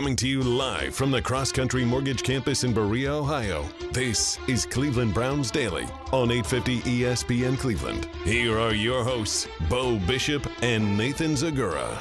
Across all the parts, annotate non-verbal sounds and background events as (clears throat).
Coming to you live from the Cross Country Mortgage Campus in Berea, Ohio. This is Cleveland Browns Daily on 850 ESPN Cleveland. Here are your hosts, Bo Bishop and Nathan Zegura.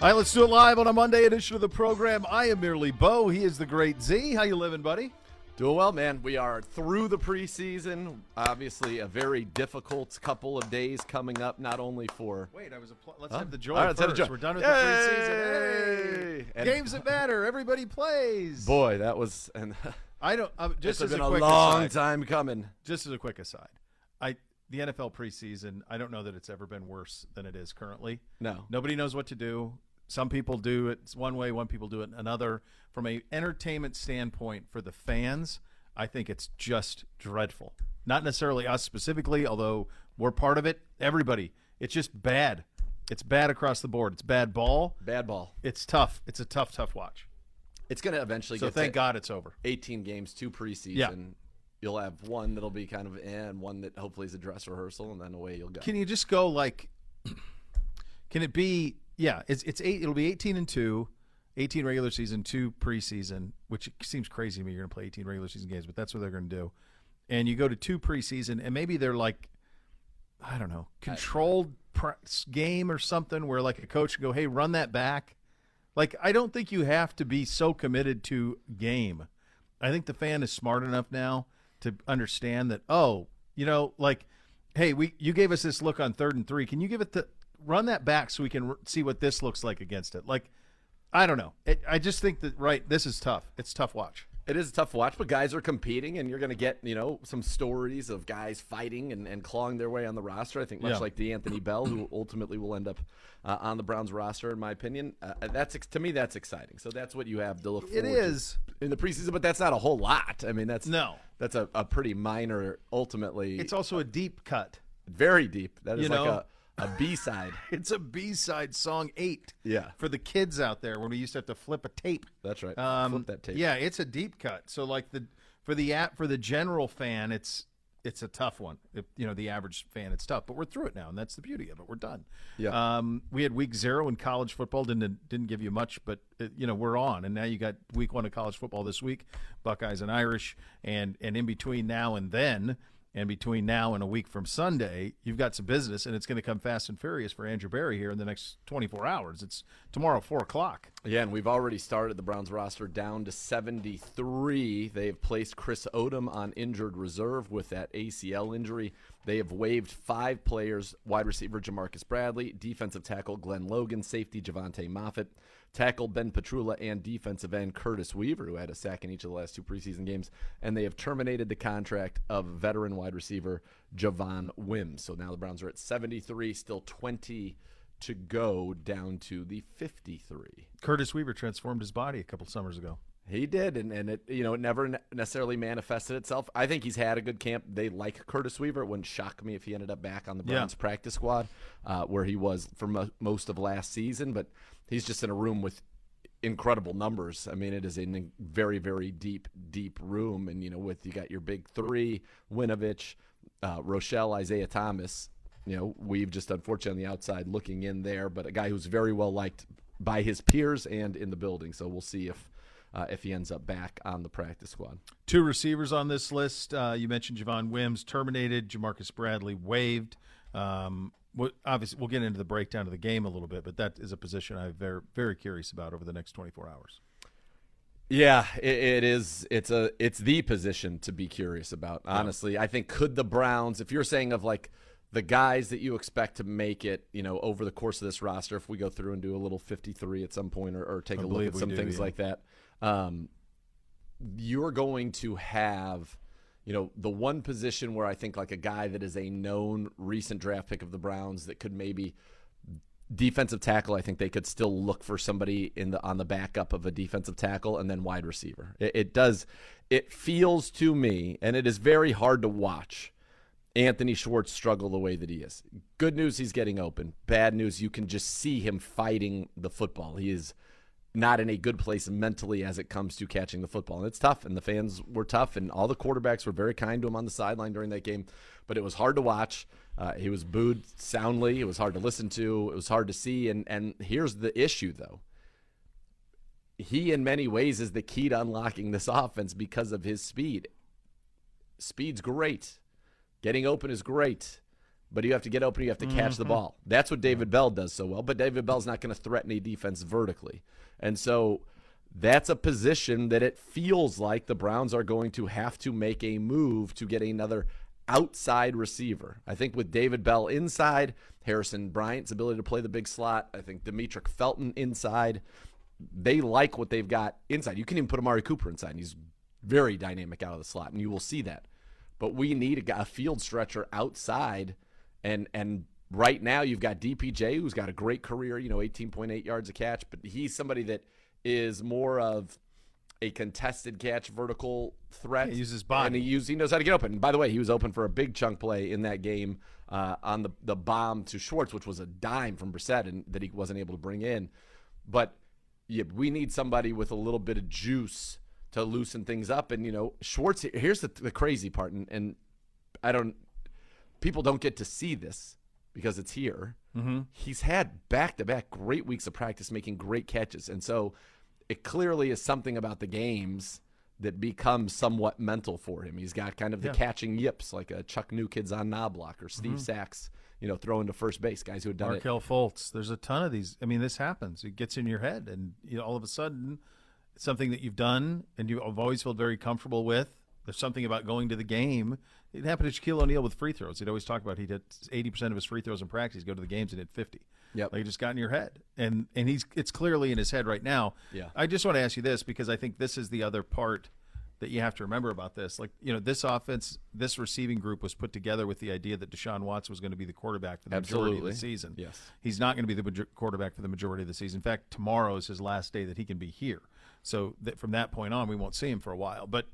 All right, let's do it live on a Monday edition of the program. I am merely Bo. He is the great Z. How you living, buddy? Doing well, man. We are through the preseason. Obviously, a very difficult couple of days coming up. Not only for wait, I was. Pl- let's huh? have the joy All right, first. Joy. We're done with Yay! the preseason. Hey! Games that matter. Everybody plays. Boy, that was and (laughs) I don't. Uh, just as been a, quick long aside, time coming. Just as a quick aside, I the NFL preseason. I don't know that it's ever been worse than it is currently. No, nobody knows what to do. Some people do it one way, one people do it another. From a entertainment standpoint for the fans, I think it's just dreadful. Not necessarily us specifically, although we're part of it. Everybody, it's just bad. It's bad across the board. It's bad ball. Bad ball. It's tough. It's a tough, tough watch. It's going to eventually so thank God it's over. 18 games, two preseason. Yeah. You'll have one that'll be kind of eh, and one that hopefully is a dress rehearsal, and then away you'll go. Can you just go like? (clears throat) Can it be? Yeah, it's it's eight. It'll be 18 and two. 18 regular season, two preseason, which seems crazy to me. You're going to play 18 regular season games, but that's what they're going to do. And you go to two preseason, and maybe they're like, I don't know, controlled press game or something where like a coach can go, hey, run that back. Like, I don't think you have to be so committed to game. I think the fan is smart enough now to understand that, oh, you know, like, hey, we you gave us this look on third and three. Can you give it the run that back so we can r- see what this looks like against it? Like, I don't know. It, I just think that right. This is tough. It's tough watch. It is a tough watch, but guys are competing, and you're going to get you know some stories of guys fighting and, and clawing their way on the roster. I think much Yeah. like Anthony (clears throat) Bell, who ultimately will end up uh, on the Browns roster, in my opinion. Uh, that's to me that's exciting. So that's what you have to look It to in the preseason, but that's not a whole lot. I mean, that's No. that's a, a pretty minor. Ultimately, It's also a deep cut. very deep. That is You like know? a a B side. (laughs) It's a B side song eight. Yeah. For the kids out there when we used to have to flip a tape. That's right. Um, Flip that tape. Yeah, it's a deep cut. So like the for the app for the general fan, it's it's a tough one. If, you know, the average fan, it's tough. But we're through it now, and that's the beauty of it. We're done. Yeah. Um, we had week zero in college football. Didn't didn't give you much, but uh, you know we're on, and now you got week one of college football this week. Buckeyes and Irish, and and in between now and then. And between now and a week from Sunday, you've got some business, and it's going to come fast and furious for Andrew Berry here in the next 24 hours. It's tomorrow, 4 o'clock. Yeah, and we've already started the Browns roster down to 73. They've placed Chris Odom on injured reserve with that ACL injury. They have waived five players wide receiver Jamarcus Bradley, defensive tackle Glenn Logan, safety Jovante Moffatt, tackle Ben Petrula, and defensive end Curtis Weaver, who had a sack in each of the last two preseason games. And they have terminated the contract of veteran wide receiver Javon Wims. So now the Browns are at 73, still 20 to go down to the 53. Curtis Weaver transformed his body a couple summers ago. He did, and, and it you know it never necessarily manifested itself. I think he's had a good camp. They like Curtis Weaver. It wouldn't shock me if he ended up back on the Yeah. Browns practice squad, uh, where he was for mo- most of last season. But he's just in a room with incredible numbers. I mean, it is a very very deep deep room, and you know with you got your big three: Winovich, uh, Rochell, Isaiah Thomas. You know, we've just unfortunately on the outside looking in there, but a guy who's very well liked by his peers and in the building. So we'll see if uh, if he ends up back on the practice squad. Two receivers on this list. Uh, you mentioned Javon Wims terminated, Jamarcus Bradley waived. Um, obviously, we'll get into the breakdown of the game a little bit, but that is a position I'm very, very curious about over the next 24 hours. Yeah, it, it is. It's a it's the position to be curious about. Honestly, I think could the Browns, if you're saying of like the guys that you expect to make it, you know, over the course of this roster, if we go through and do a little 53 at some point or, or take I a look at some do, things yeah. like that, um, you're going to have, you know, the one position where I think like a guy that is a known recent draft pick of the Browns that could maybe defensive tackle. I think they could still look for somebody in the on the backup of a defensive tackle and then wide receiver. It, it does. It feels to me, and it is very hard to watch. Anthony Schwartz struggle the way that he is. Good news, he's getting open. Bad news, you can just see him fighting the football. He is not in a good place mentally as it comes to catching the football. And it's tough, and the fans were tough, and all the quarterbacks were very kind to him on the sideline during that game. But it was hard to watch. Uh, he was booed soundly. It was hard to listen to. It was hard to see. And and here's the issue, though. He, in many ways, is the key to unlocking this offense because of his speed. Speed's great. Getting open is great but you have to get open. You have to catch the mm-hmm. ball. That's what David Bell does so well. But David Bell's not going to threaten a defense vertically, and so that's a position that it feels like the Browns are going to have to make a move to get another outside receiver. I think with David Bell inside, Harrison Bryant's ability to play the big slot. I think Demetric Felton inside. They like what they've got inside. You can even put Amari Cooper inside, and he's very dynamic out of the slot, and you will see that. But we need a, a field stretcher outside and and right now you've got DPJ who's got a great career, you know, 18.8 yards a catch, but he's somebody that is more of a contested catch vertical threat. Yeah, he uses body. And he, use, he knows how to get open. And by the way, he was open for a big chunk play in that game uh, on the, the bomb to Schwartz, which was a dime from Brissett and that he wasn't able to bring in. But yeah, we need somebody with a little bit of juice to loosen things up. And, you know, Schwartz, here's the, the crazy part. And, and I don't, people don't get to see this because it's here. Mm-hmm. He's had back to back great weeks of practice making great catches. And so it clearly is something about the games that becomes somewhat mental for him. He's got kind of the Yeah. catching yips like a Chuck New Kids on Knoblauch or Steve Sax, you know, throwing to first base, guys who have done it. Markelle Fultz. There's a ton of these. I mean, this happens. It gets in your head, and you know, all of a sudden, it's something that you've done and you've always felt very comfortable with. There's something about going to the game. It happened to Shaquille O'Neal with free throws. He'd always talk about he did 80% of his free throws in practice. He'd go to the games and hit 50. Yeah, Like it just got in your head, and and he's it's clearly in his head right now. Yeah. I just want to ask you this because I think this is the other part that you have to remember about this. Like, you know, this offense, this receiving group was put together with the idea that Deshaun Watson was going to be the quarterback for the majority of the season. Yes. He's not going to be the major- quarterback for the majority of the season. In fact, tomorrow is his last day that he can be here. So that from that point on, we won't see him for a while. But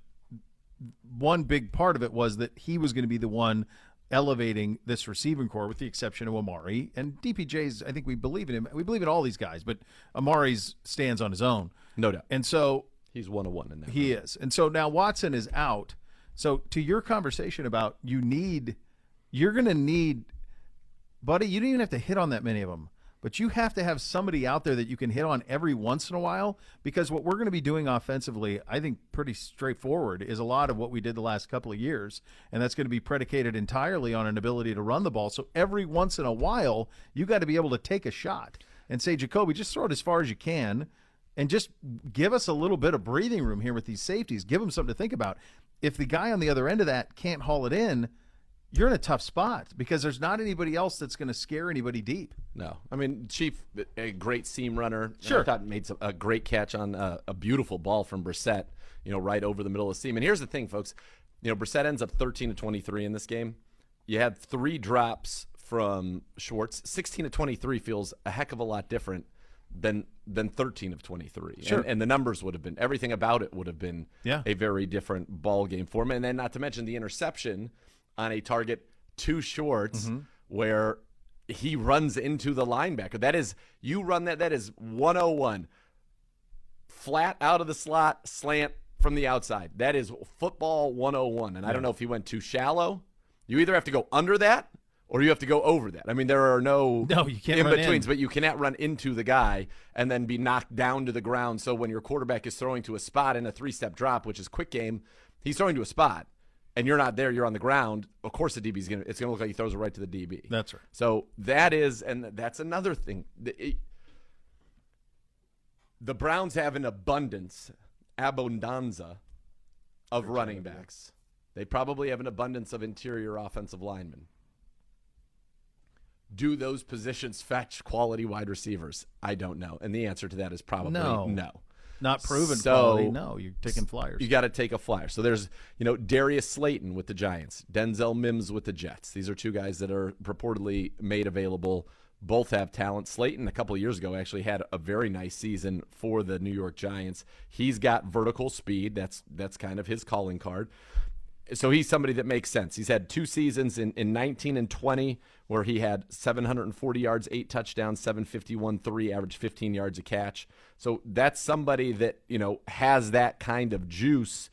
one big part of it was that he was going to be the one elevating this receiving core, with the exception of Amari and DPJ's. I think we believe in him. We believe in all these guys, but Amari's stands on his own. No doubt. And so He's one of one in that. he is. And so now Watson is out. So to your conversation about you need, you're going to need, buddy, you don't even have to hit on that many of them, but you have to have somebody out there that you can hit on every once in a while because what we're going to be doing offensively, I think pretty straightforward, is a lot of what we did the last couple of years. And that's going to be predicated entirely on an ability to run the ball. So every once in a while, you got to be able to take a shot and say, Jacoby, just throw it as far as you can and just give us a little bit of breathing room here with these safeties. Give them something to think about. If the guy on the other end of that can't haul it in, you're in a tough spot because there's not anybody else that's going to scare anybody deep. No, I mean Chief, a great seam runner. Sure. I thought made some, a great catch on a, a beautiful ball from Brissett. You know, right over the middle of the seam. And here's the thing, folks. You know, Brissett ends up 13 to 23 in this game. You had three drops from Schwartz. 16 to 23 feels a heck of a lot different than than 13 of 23. Sure. And, and the numbers would have been everything about it would have been Yeah. a very different ball game for him. And then not to mention the interception on a target to Schwartz Mm-hmm. where he runs into the linebacker. That is you run that that is 101. Flat out of the slot, slant from the outside. That is football 101. And I don't know if he went too shallow. You either have to go under that or you have to go over that. I mean, there are no, No, you can't in betweens, in. but you cannot run into the guy and then be knocked down to the ground. So when your quarterback is throwing to a spot in a three step drop, which is quick game, he's throwing to a spot and you're not there, you're on the ground. Of course, the DB is gonna it's gonna look like he throws it right to the DB. That's right. So that is, and that's another thing. The, it- the Browns have an abundance, abundanza of running backs. They probably have an abundance of interior offensive linemen. Do those positions fetch quality wide receivers? I don't know. And the answer to that is probably No. no. Not proven So- quality. No, you're taking flyers. You got to take a flyer. So there's, you know, Darius Slayton with the Giants, Denzel Mims with the Jets. These are two guys that are purportedly made available. Both have talent. Slayton, a couple of years ago, actually had a very nice season for the New York Giants. He's got vertical speed. That's that's kind of his calling card. So he's somebody that makes sense. He's had two seasons in, in 19 and 20 where he had 740 yards, eight touchdowns, 751 three, average 15 yards a catch. So that's somebody that you know has that kind of juice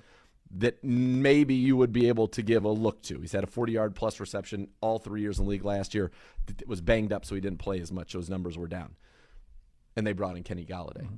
that maybe you would be able to give a look to. He's had a 40 yard plus reception all three years in the league last year. It was banged up, so he didn't play as much. Those numbers were down. And they brought in Kenny Golladay. Mm-hmm.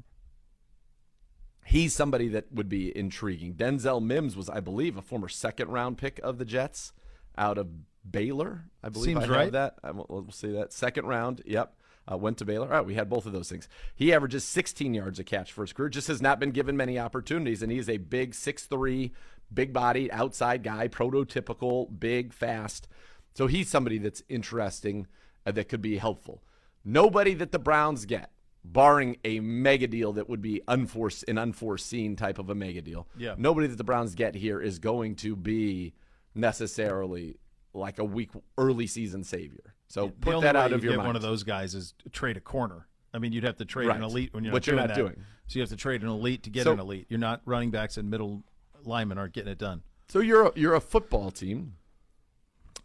He's somebody that would be intriguing. Denzel Mims was, I believe, a former second round pick of the Jets out of Baylor. I believe Seems I right. that. I will, we'll say that second round. Yep. Uh, went to Baylor. All right, we had both of those things. He averages 16 yards a catch for his career. Just has not been given many opportunities, and he's a big six-three, big-bodied outside guy, prototypical, big, fast. So he's somebody that's interesting uh, that could be helpful. Nobody that the Browns get, barring a mega deal that would be an unforeseen type of a mega deal. Yeah. Nobody that the Browns get here is going to be necessarily like a week early season savior. So The put that out you of your get mind. one of those guys is trade a corner. I mean, you'd have to trade Right. an elite when you're Which not you're doing not doing. So you have to trade an elite to get So- an elite. You're not running backs and middle linemen aren't getting it done. So you're a, you're a football team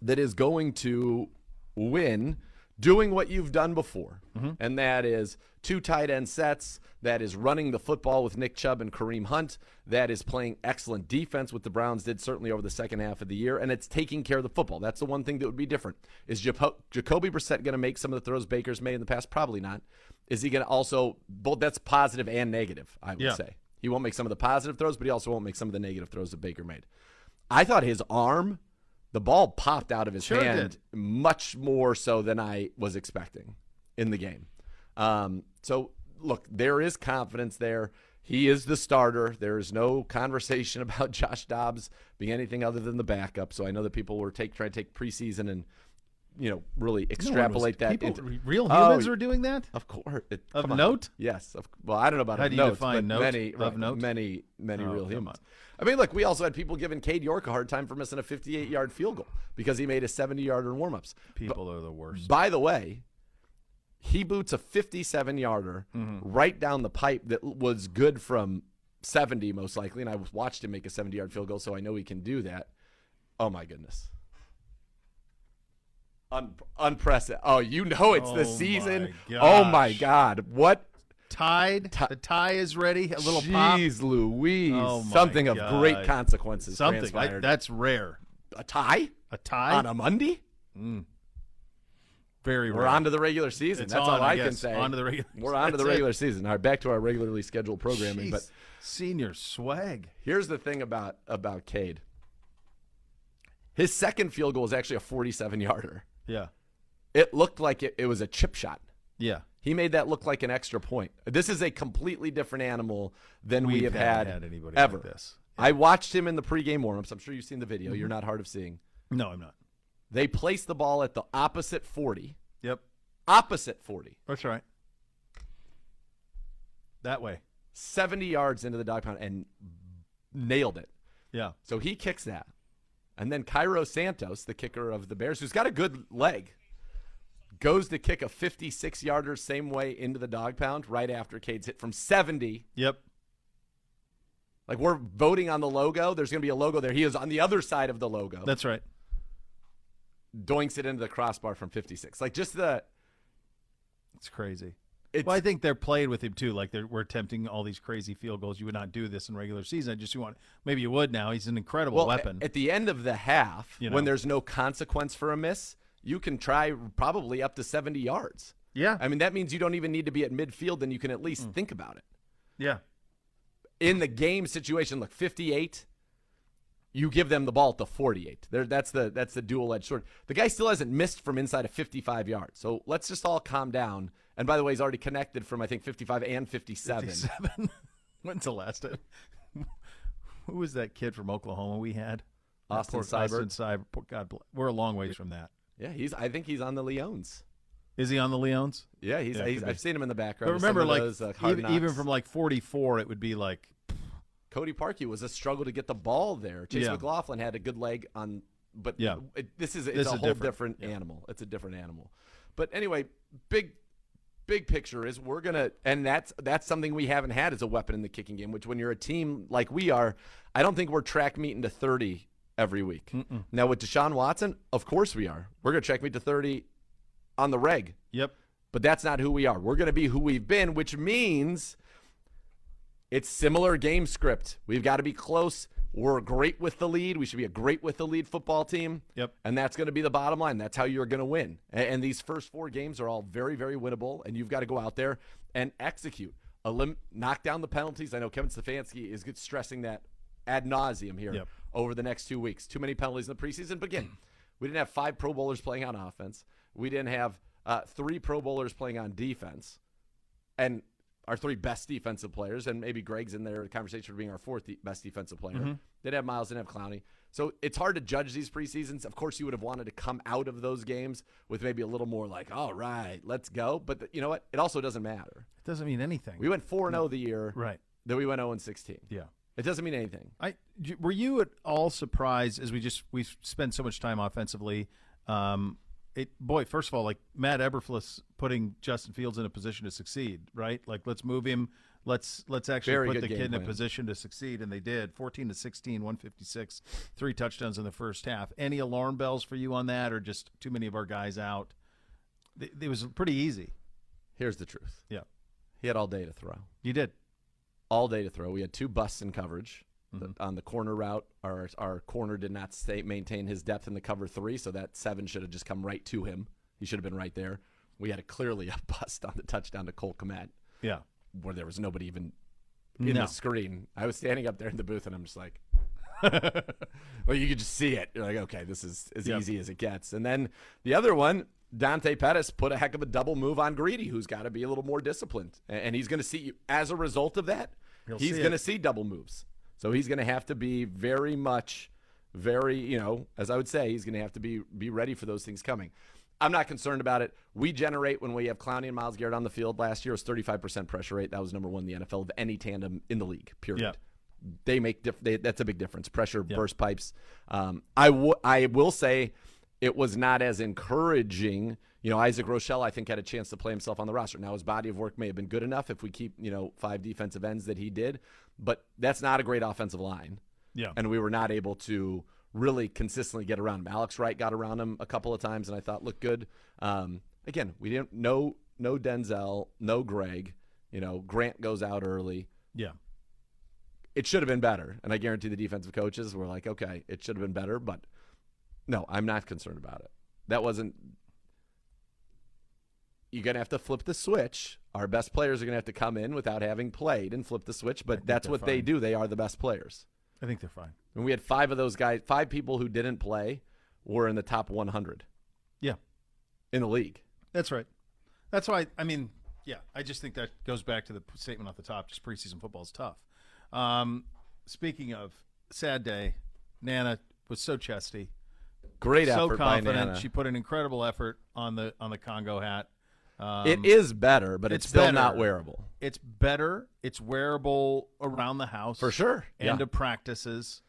that is going to win doing what you've done before, Mm-hmm. and that is two tight end sets. That is running the football with Nick Chubb and Kareem Hunt. That is playing excellent defense, what the Browns did certainly over the second half of the year, and it's taking care of the football. That's the one thing that would be different. Is Jacoby Brissett going to make some of the throws Baker's made in the past? Probably not. Is he going to also both? That's positive and negative. I would Yeah. say he won't make some of the positive throws, but he also won't make some of the negative throws that Baker made. I thought his arm, the ball popped out of his Sure hand did. much more so than I was expecting in the game. Um, so, look, there is confidence there. He is the starter. There is no conversation (laughs) about Josh Dobbs being anything other than the backup. So I know that people were take trying to take preseason and you know really No extrapolate that. People, into, real Oh, humans were doing that. of course. It, Of on. note? Yes. Of, well, I don't know about How of do you notes, define but note? many, Of right, note? many, many Oh, real humans. I mean, look, we also had people giving Cade York a hard time for missing a 58-yard field goal because he made a 70-yarder in warmups. People are the worst. By the way, he boots a 57-yarder Mm-hmm. right down the pipe that was good from 70 most likely, and I watched him make a 70-yard field goal, so I know he can do that. Oh my goodness. Un- unprecedented. Oh, you know it's Oh, the season. my Oh my. Oh God! What Tied. Ti- the tie is ready. A little pop. Jeez Louise. Oh, Something of great consequences Something. I, that's rare. a tie A tie. on a Monday? Mm. very rare. We're on to the regular season. It's That's on, all I I, can say. On to the regular- We're (laughs) on to the That's it. regular season. All right, back to our regularly scheduled programming. But senior swag. here's the thing about about Cade. His second field goal is actually a 47 yarder. Yeah. It looked like it, it was a chip shot. Yeah. He made that look like an extra point. This is a completely different animal than we We've have haven't had, had anybody ever. like this. I watched him in the pregame warmups. I'm sure you've seen the video. Mm-hmm. You're not hard of seeing. No, I'm not. They placed the ball at the opposite 40. Yep. Opposite 40. That's right. That way. 70 yards into the dog pound and nailed it. Yeah. So he kicks that. And then Cairo Santos, the kicker of the Bears, who's got a good leg, goes to kick a 56 yarder same way into the dog pound right after Cade's hit from 70. Yep. Like we're voting on the logo. There's going to be a logo there. He is on the other side of the logo. That's right. doinks it into the crossbar from 56. Like just the. It's crazy. It's, Well, I think they're playing with him too. Like they're we're attempting all these crazy field goals. You would not do this in regular season. I just you want maybe you would now. He's an incredible well, weapon. At the end of the half, You when there's no consequence for a miss, you can try probably up to 70 yards. yeah. I mean, that means you don't even need to be at midfield, then you can at least Mm. think about it. yeah. In the game situation, look, 58, you give them the ball at the 48. There, that's the that's the dual edged sword. The guy still hasn't missed from inside of 55 yards. So let's just all calm down. And by the way, he's already connected from I think 55 and 57. Seven. (laughs) When's the last time? Who was that kid from Oklahoma we had? Austin Seibert. Austin. Poor- God, bl- we're a long ways from that. Yeah, he's. I think he's on the Leones. Is he on the Leons? Yeah, he's. Yeah, he's. I've seen him in the background. of remember, like those, uh, even, even from like 44, it would be like Cody Parkey was a struggle to get the ball there. Chase Yeah. McLaughlin had a good leg on, but Yeah. it, this is it's This a is whole different. different, animal. It's a different animal. But anyway, big big picture is we're gonna, and that's that's something we haven't had as a weapon in the kicking game. Which when you're a team like we are, I don't think we're track meeting to thirty every week. Now with Deshaun Watson, of course we are. We're going to check meet to 30 on the reg. Yep. But that's not who we are. We're going to be who we've been, which means it's similar game script. We've got to be close. We're great with the lead. We should be a great with the lead football team. Yep. And that's going to be the bottom line. That's how you're going to win. And, these first four games are all very, very winnable. And you've got to go out there and execute. Elim- knock down the penalties. I know Kevin Stefanski is good stressing that ad nauseum here Yep. over the next two weeks. Too many penalties in the preseason. But again, we didn't have five Pro Bowlers playing on offense. We didn't have uh, three Pro Bowlers playing on defense and our three best defensive players, and maybe Greg's in there conversation for being our fourth de- best defensive player. They'd have Myles, didn't have Clowney. So it's hard to judge these preseasons. Of course, you would have wanted to come out of those games with maybe a little more like, all right, let's go. But th- you know what? It also doesn't matter. It doesn't mean anything. We went 4 0 the year. Right. Then we went 0 16. yeah. It doesn't mean anything. I were you at all surprised as we just we spend so much time offensively. Um, it boy, first of all, like Matt Eberflus putting Justin Fields in a position to succeed, right? Like let's move him. Let's let's actually Very put the kid in a position to succeed, and they did. Fourteen to 16, 156, three touchdowns in the first half. Any alarm bells for you on that, or just too many of our guys out? It, it was pretty easy. Here's the truth Yeah, he had all day to throw. you did. all day to throw. We had two busts in coverage Mm-hmm. The- on the corner route. Our our corner did not stay maintain his depth in the cover three, so that seven should have just come right to him. He should have been right there. We had a clearly a (laughs) bust on the touchdown to Cole Kmet, Yeah, where there was nobody even in No. the screen. I was standing up there in the booth, and I'm just like. (laughs) well, you could just see it. You're like, okay, this is as Yep. easy as it gets. And then the other one, Dante Pettis put a heck of a double move on Greedy, who's got to be a little more disciplined, and he's going to see. As a result of that, He'll he's going to see double moves. So he's going to have to be very much, very you know, as I would say, he's going to have to be be ready for those things coming. I'm not concerned about it. We generate when we have Clowney and Myles Garrett on the field last year was 35% pressure rate. That was number one in the NFL of any tandem in the league. Period Yeah. they make diff- they, that's a big difference. Pressure, burst pipes. Um, I w- I will say it was not as encouraging. You know, Isaac Rochell, I think, had a chance to play himself on the roster. Now, his body of work may have been good enough if we keep, you know, five defensive ends that he did, but that's not a great offensive line. Yeah. And we were not able to really consistently get around him. Alex Wright got around him a couple of times, and I thought looked good. Um, again, we didn't no no Denzel, no Greg. You know, Grant goes out early yeah. it should have been better. And I guarantee the defensive coaches were like, okay, it should have been better, but no, I'm not concerned about it. That wasn't. You're going to have to flip the switch. Our best players are going to have to come in without having played and flip the switch, but that's what they do. They are the best players. I think they're fine. And we had five of those guys, five people who didn't play were in the top 100 Yeah. in the league. That's right. That's why I mean, yeah, I just think that goes back to the statement off the top. Just preseason football is tough. Um, speaking of sad day, Nana was so chesty, Great so effort by confident. Nana. She put an incredible effort on the on the Congo hat. Um, it is better, but it's, it's still not wearable. It's better. It's wearable around the house For sure. and Yeah. to practices.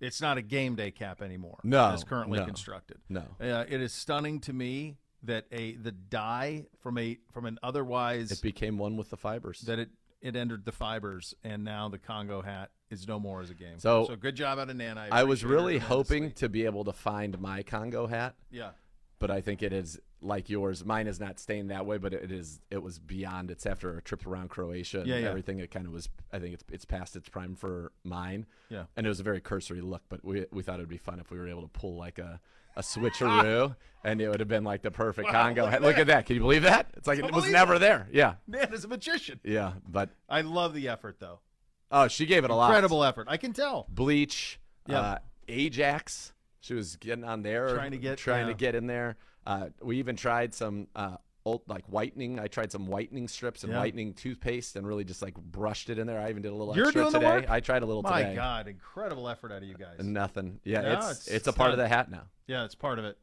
It's not a game day cap anymore. No, it's currently no, constructed. no. uh, it is stunning to me that a the dye from a from an otherwise It became one with the fibers. that it it entered the fibers and now the Congo hat is no more as a game. So- so good job out of Nana. I was really hoping to be able to find my Congo hat, Yeah. but I think it is like yours. Mine is not stained that way, but it is. It was beyond. It's after a trip around Croatia and Yeah, yeah. everything. It kind of was. I think it's it's past its prime for mine. Yeah. and it was a very cursory look, but we we thought it would be fun if we were able to pull like a. A switcheroo, (laughs) and it would have been like the perfect Wow, Congo. look hat. at Look that. at that! Can you believe that? It's like it was never there. Yeah, Nana's a magician. yeah. But I love the effort though. Oh, she gave it a lot. Incredible effort. I can tell. Bleach, Yeah. uh, Ajax. She was getting on there, Trying to get- trying to get in there. Uh, we even tried some uh, old like whitening. I tried some whitening strips and Yeah. whitening toothpaste, and really just like brushed it in there. I even did a little You're extra doing the today. work? I tried a little My today. God, incredible effort out of you guys. Nothing. Yeah, No, it's, it's- it's a part of the hat now. Yeah, it's part of it.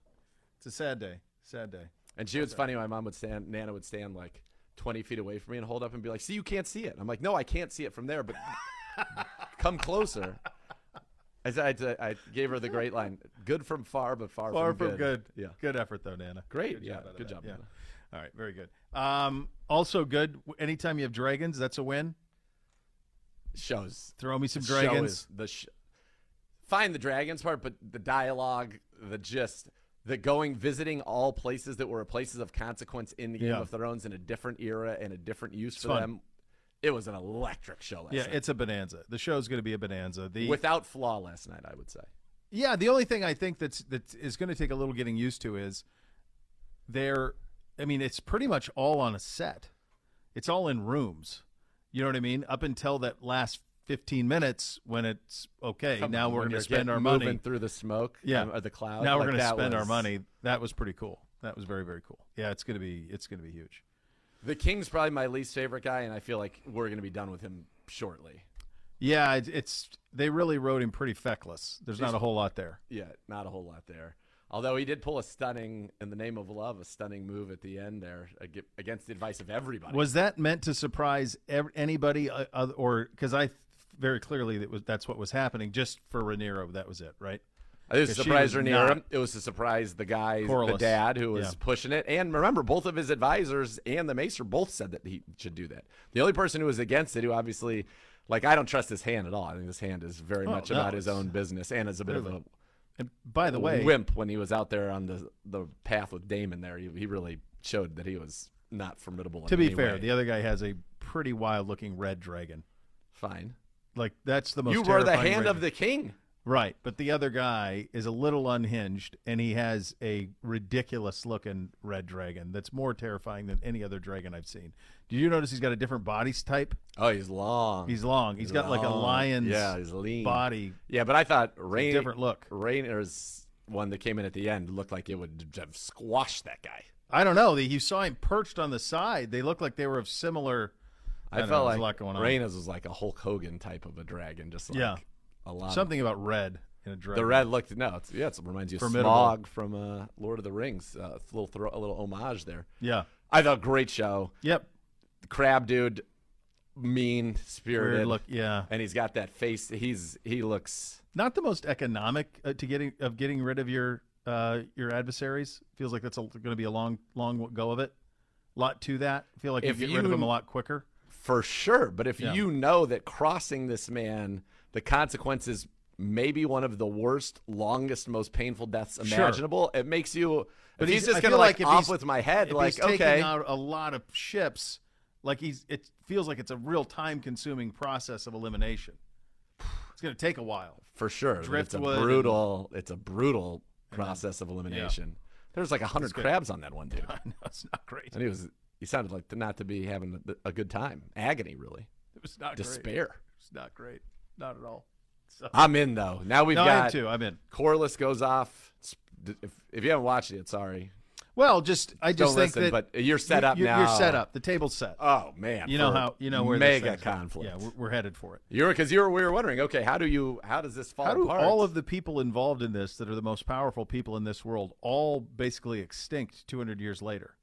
It's a sad day. Sad day. And she was funny. My mom would stand, Nana would stand like 20 feet away from me and hold up and be like, "See, you can't see it." I'm like, "No, I can't see it from there, but (laughs) come closer." I, I, I gave her the great line: "Good from far, but far, Far from, from good. Yeah, Good effort though, Nana. great. Good yeah, job good job. Yeah. Nana. All right, very good. Um, also good. Anytime you have dragons, that's a win. Shows Throw me some dragons. the sh- fine the dragons part, but the dialogue, the gist, the going visiting all places that were places of consequence in the Game Yeah. of Thrones in a different era and a different use for fun. them. It was an electric show last Yeah, night. it's a bonanza. The show's going to be a bonanza. The without flaw last night, I would say. Yeah, the only thing I think that's that is going to take a little getting used to is they're. I mean, it's pretty much all on a set. It's all in rooms. You know what I mean? Up until that last fifteen minutes when it's okay. Come now on, we're going to spend our moving money. through the smoke, Yeah, or the cloud. Now we're like going to spend our money. That was pretty cool. That was very very cool. Yeah, it's going to be it's going to be huge. The King's probably my least favorite guy, and I feel like we're going to be done with him shortly. Yeah, it, it's they really wrote him pretty feckless. There's not a whole lot there. Yeah, not a whole lot there. Although he did pull a stunning, in the name of love, a stunning move at the end there against the advice of everybody. Was that meant to surprise anybody, uh, or because I very clearly that was that's what was happening just for Rhaenyra? That was it, right? it was a surprise not- It was to surprise the guy, the dad, who was Yeah. pushing it. And remember, both of his advisors and the maester both said that he should do that. The only person who was against it, who obviously, like, I don't trust his hand at all. I think this hand is very Oh, much no, about his own business and is a bit of a And by the way, wimp when he was out there on the the path with Daemon. There, he, he really showed that he was not formidable. to be fair, way. the other guy has a pretty wild-looking red dragon. fine. Like that's the most. You were the hand red- of the king. right, but the other guy is a little unhinged, and he has a ridiculous-looking red dragon that's more terrifying than any other dragon I've seen. Did you notice he's got a different body type? Oh, he's long. He's long. he's got like a long. lion's Yeah, he's lean. body. Yeah, but I thought Rain, different look. Rhaenyra's one that came in at the end looked like it would have squashed that guy. I don't know. You saw him perched on the side. They looked like they were of similar. I, know, felt there's like a lot going on. Rhaenyra's was like a Hulk Hogan type of a dragon, just like Yeah. a lot. of- Something about red in a dragon. the red looked no, it's, yeah, it reminds you of Formidable. Smaug from uh, Lord of the Rings. Uh, a little throw, a little homage there. Yeah. I thought great show. Yep. Crab dude, mean spirited. Look. Yeah. and he's got that face. He's he looks. Not the most economic uh, to getting of getting rid of your uh, your adversaries. Feels like that's going to be a long long go of it. lot to that. I feel like If you get rid of them a lot quicker. For sure, but if Yeah. you know that crossing this man, the consequences may be one of the worst, longest, most painful deaths Sure. imaginable, it makes you. But he's, I just gonna like, if off with my head, like he's taking okay, out a lot of ships, like he's it feels like it's a real time consuming process of elimination. It's going to take a while. for sure. but It's a Driftwood brutal. It's a brutal process of elimination. There's like a hundred crabs on that one dude, (laughs) I know it's not great. and he was. He sounded like not to be having a, a good time. Agony, really. It was not great. Despair. It's not great. Not at all. So, I'm in though. Now we've no, got too. I'm in. Corlys goes off. If, if you haven't watched it, sorry. Well, just I just Don't think listen, that but you're set up you're, now. You're set up. The table's set. Oh man, you know how you know where mega going. conflict. Yeah, we're, we're headed for it. You're because you were we were wondering. Okay, how do you how does this fall How do apart? all of the people involved in this that are the most powerful people in this world all basically extinct 200 years later?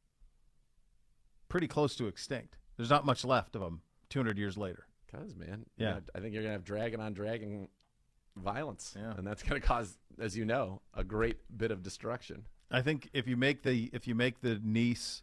Pretty close to extinct. There's not much left of them 200 years later. Cause man, Yeah. I think you're gonna have dragon on dragon violence, Yeah. and that's gonna cause, as you know, a great bit of destruction. I think if you make the if you make the niece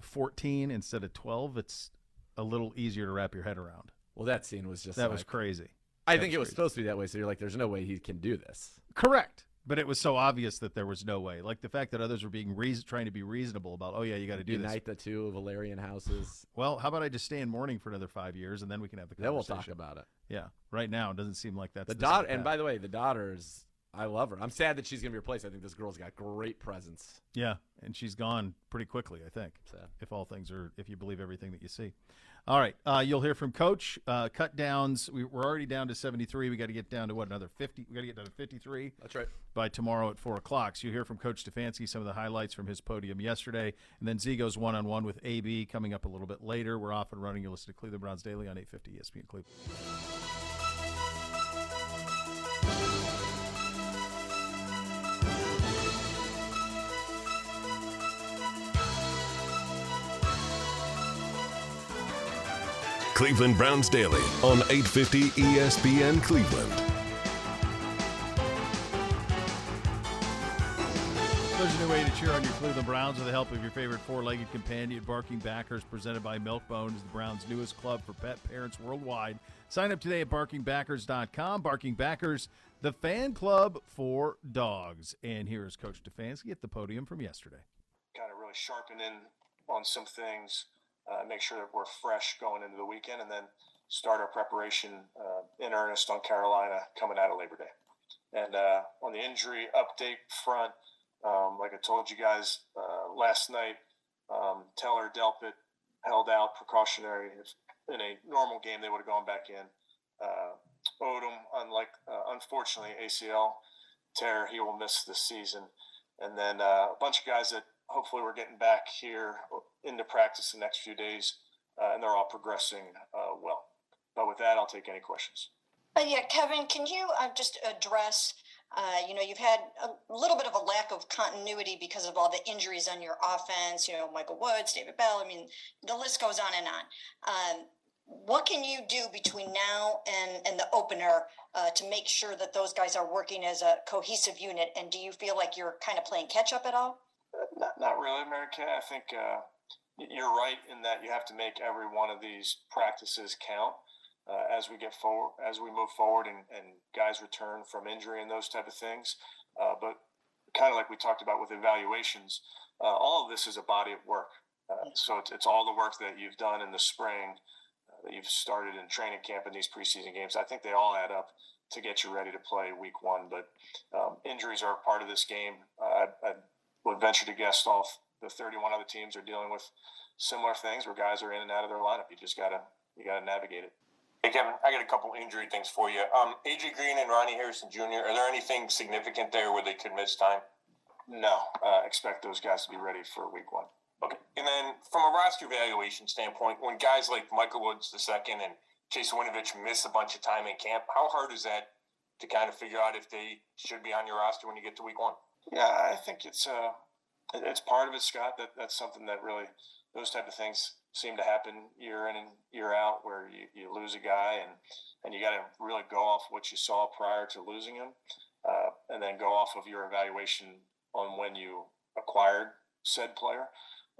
14 instead of 12, it's a little easier to wrap your head around. Well, that scene was just That was crazy. I that think was it was crazy. supposed to be that way. So you're like, there's no way he can do this. Correct. But it was so obvious that there was no way. Like the fact that others were being reason, trying to be reasonable about, oh yeah, you got to do this. Unite the two Valyrian houses. Well, how about I just stay in mourning for another five years and then we can have the Then we'll conversation. talk about it. Yeah. Right now, it doesn't seem like that's The this daughter, and by the way, the daughter's. I love her. I'm sad that she's gonna be replaced. I think this girl's got great presence. yeah, and she's gone pretty quickly. I think, Sad. if all things are, if you believe everything that you see. All right, uh, you'll hear from Coach. Uh, cut downs. We, we're already down to 73. We got to get down to what another 50. We got to get down to 53 That's right. by tomorrow at four o'clock. So you hear from Coach Stefanski some of the highlights from his podium yesterday, and then Z goes one on one with AB coming up a little bit later. We're off and running. You'll listen to Cleveland Browns Daily on 850 ESPN Cleveland. Cleveland Browns Daily on 850 ESPN Cleveland. There's a new way to cheer on your Cleveland Browns with the help of your favorite four-legged companion, Barking Backers, presented by Milk-Bone, is the Browns' newest club for pet parents worldwide. Sign up today at barkingbackers.com. Barking Backers, the fan club for dogs. And here is Coach Stefanski at the podium from yesterday. Kind of really sharpen in on some things, uh, make sure that we're fresh going into the weekend, and then start our preparation uh, in earnest on Carolina coming out of Labor Day. And uh, on the injury update front, um, like I told you guys uh, last night, um, Teller Delpit held out precautionary. If in a normal game, they would have gone back in. Uh, Odom, unlike uh, unfortunately ACL tear, he will miss this season. And then a bunch of guys that hopefully we're getting back here into practice the next few days, uh, and they're all progressing uh, well. But with that, I'll take any questions. yeah, Kevin, can you just address? Uh, you know, you've had a little bit of a lack of continuity because of all the injuries on your offense. You know, Michael Woods, David Bell. I mean, the list goes on and on. Um, what can you do between now and, and the opener uh, to make sure that those guys are working as a cohesive unit? And do you feel like you're kind of playing catch up at all? Not, not really, Mary Kay. I think uh, you're right in that you have to make every one of these practices count uh, as we get forward, as we move forward, and, and guys return from injury and those type of things. Uh, but kind of like we talked about with evaluations, uh, all of this is a body of work. Uh, so it's, it's all the work that you've done in the spring, uh, that you've started in training camp in these preseason games. I think they all add up to get you ready to play week one. But um, injuries are a part of this game. I, I would venture to guess all the 31 other teams are dealing with similar things where guys are in and out of their lineup. You just gotta you gotta navigate it. Hey, Kevin, I got a couple injury things for you. Um, AJ Green and Ronnie Harrison Jr., are there anything significant there where they could miss time? No, uh, expect those guys to be ready for week one. Okay. And then from a roster evaluation standpoint, when guys like Michael Woods II and Chase Winovich miss a bunch of time in camp, how hard is that to kind of figure out if they should be on your roster when you get to week one? Yeah, I think it's uh, it's part of it, Scott. That that's something that really those type of things seem to happen year in and year out where you, you lose a guy and, and you got to really go off what you saw prior to losing him uh, and then go off of your evaluation on when you acquired said player.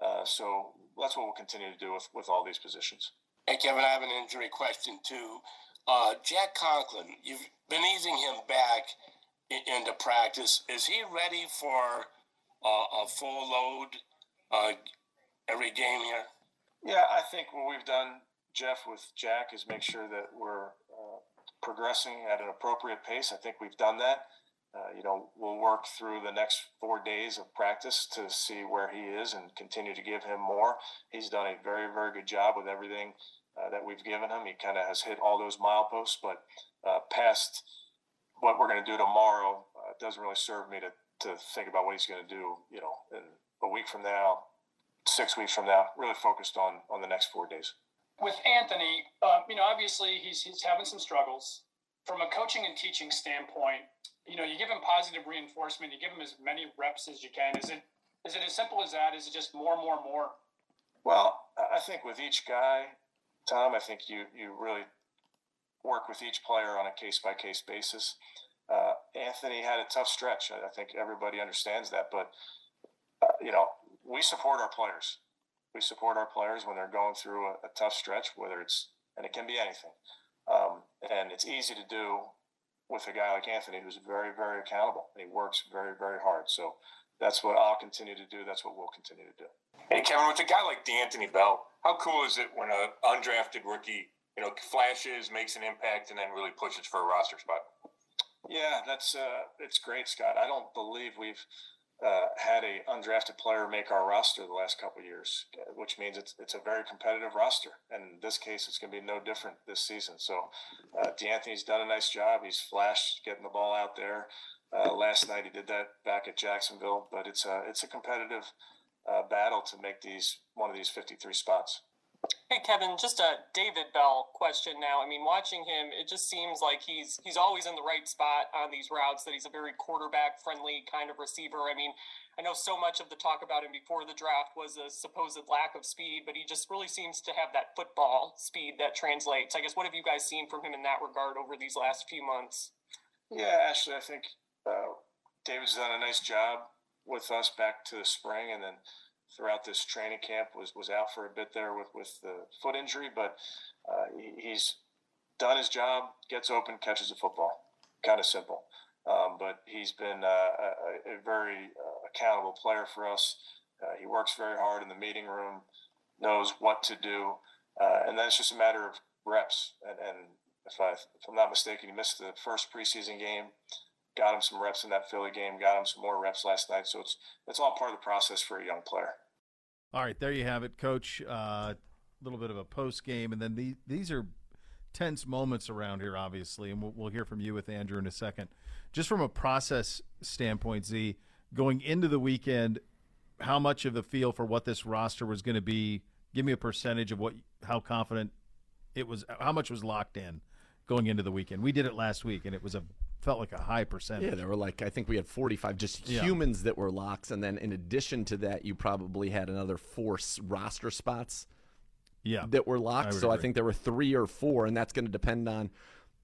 Uh, so that's what we'll continue to do with, with all these positions. Hey, Kevin, I have an injury question too. Uh, Jack Conklin, you've been easing him back into practice. Is he ready for uh, a full load uh, every game here? Yeah, I think what we've done, Jeff, with Jack is make sure that we're uh, progressing at an appropriate pace. I think we've done that. Uh, you know, we'll work through the next four days of practice to see where he is and continue to give him more. He's done a very, very good job with everything uh, that we've given him. He kind of has hit all those mileposts, but uh, past what we're going to do tomorrow uh, doesn't really serve me to, to think about what he's going to do, you know, in a week from now, six weeks from now, really focused on on the next four days. With Anthony, uh, you know, obviously he's he's having some struggles. From a coaching and teaching standpoint, you know, you give him positive reinforcement, you give him as many reps as you can. Is it is it as simple as that? Is it just more, more, more? Well, I think with each guy, Tom, I think you you really work with each player on a case by case basis. Uh, Anthony had a tough stretch. I, I think everybody understands that, but uh, you know, we support our players. We support our players when they're going through a, a tough stretch, whether it's and it can be anything. Um, and it's easy to do with a guy like Anthony, who's very, very accountable. He works very, very hard. So that's what I'll continue to do. That's what we'll continue to do. Hey, Kevin, with a guy like D'Anthony Bell, how cool is it when an undrafted rookie, you know, flashes, makes an impact, and then really pushes for a roster spot? Yeah, that's uh, it's great, Scott. I don't believe we've uh, had a undrafted player make our roster the last couple years, which means it's it's a very competitive roster. And in this case, it's going to be no different this season. So, uh, D'Anthony's done a nice job. He's flashed getting the ball out there. Uh, last night he did that back at Jacksonville, but it's a it's a competitive uh, battle to make these one of these 53 spots. Hey Kevin, just a David Bell question now. I mean, watching him, it just seems like he's he's always in the right spot on these routes. That he's a very quarterback friendly kind of receiver. I mean, I know so much of the talk about him before the draft was a supposed lack of speed, but he just really seems to have that football speed that translates. I guess what have you guys seen from him in that regard over these last few months? Yeah, Ashley, I think uh, David's done a nice job with us back to the spring, and then throughout this training camp was was out for a bit there with with the foot injury, but uh, he, he's done his job, gets open, catches a football. Kind of simple. Um, but he's been uh, a, a, very uh, accountable player for us. Uh, he works very hard in the meeting room, knows what to do, uh, and then it's just a matter of reps. And, and if, I, if I'm not mistaken, he missed the first preseason game, got him some reps in that Philly game, got him some more reps last night. So it's it's all part of the process for a young player. All right, there you have it, Coach. A uh, little bit of a post game, and then the, these are tense moments around here, obviously, and we'll, we'll hear from you with Andrew in a second. Just from a process standpoint, Z, going into the weekend, how much of the feel for what this roster was going to be? Give me a percentage of what, how confident it was, how much was locked in going into the weekend. We did it last week, and it was a felt like a high percentage. Yeah, there were like I think we had 45 just yeah. humans that were locks, and then in addition to that, you probably had another four roster spots yeah. that were locked. I so agree. I think there were three or four, and that's going to depend on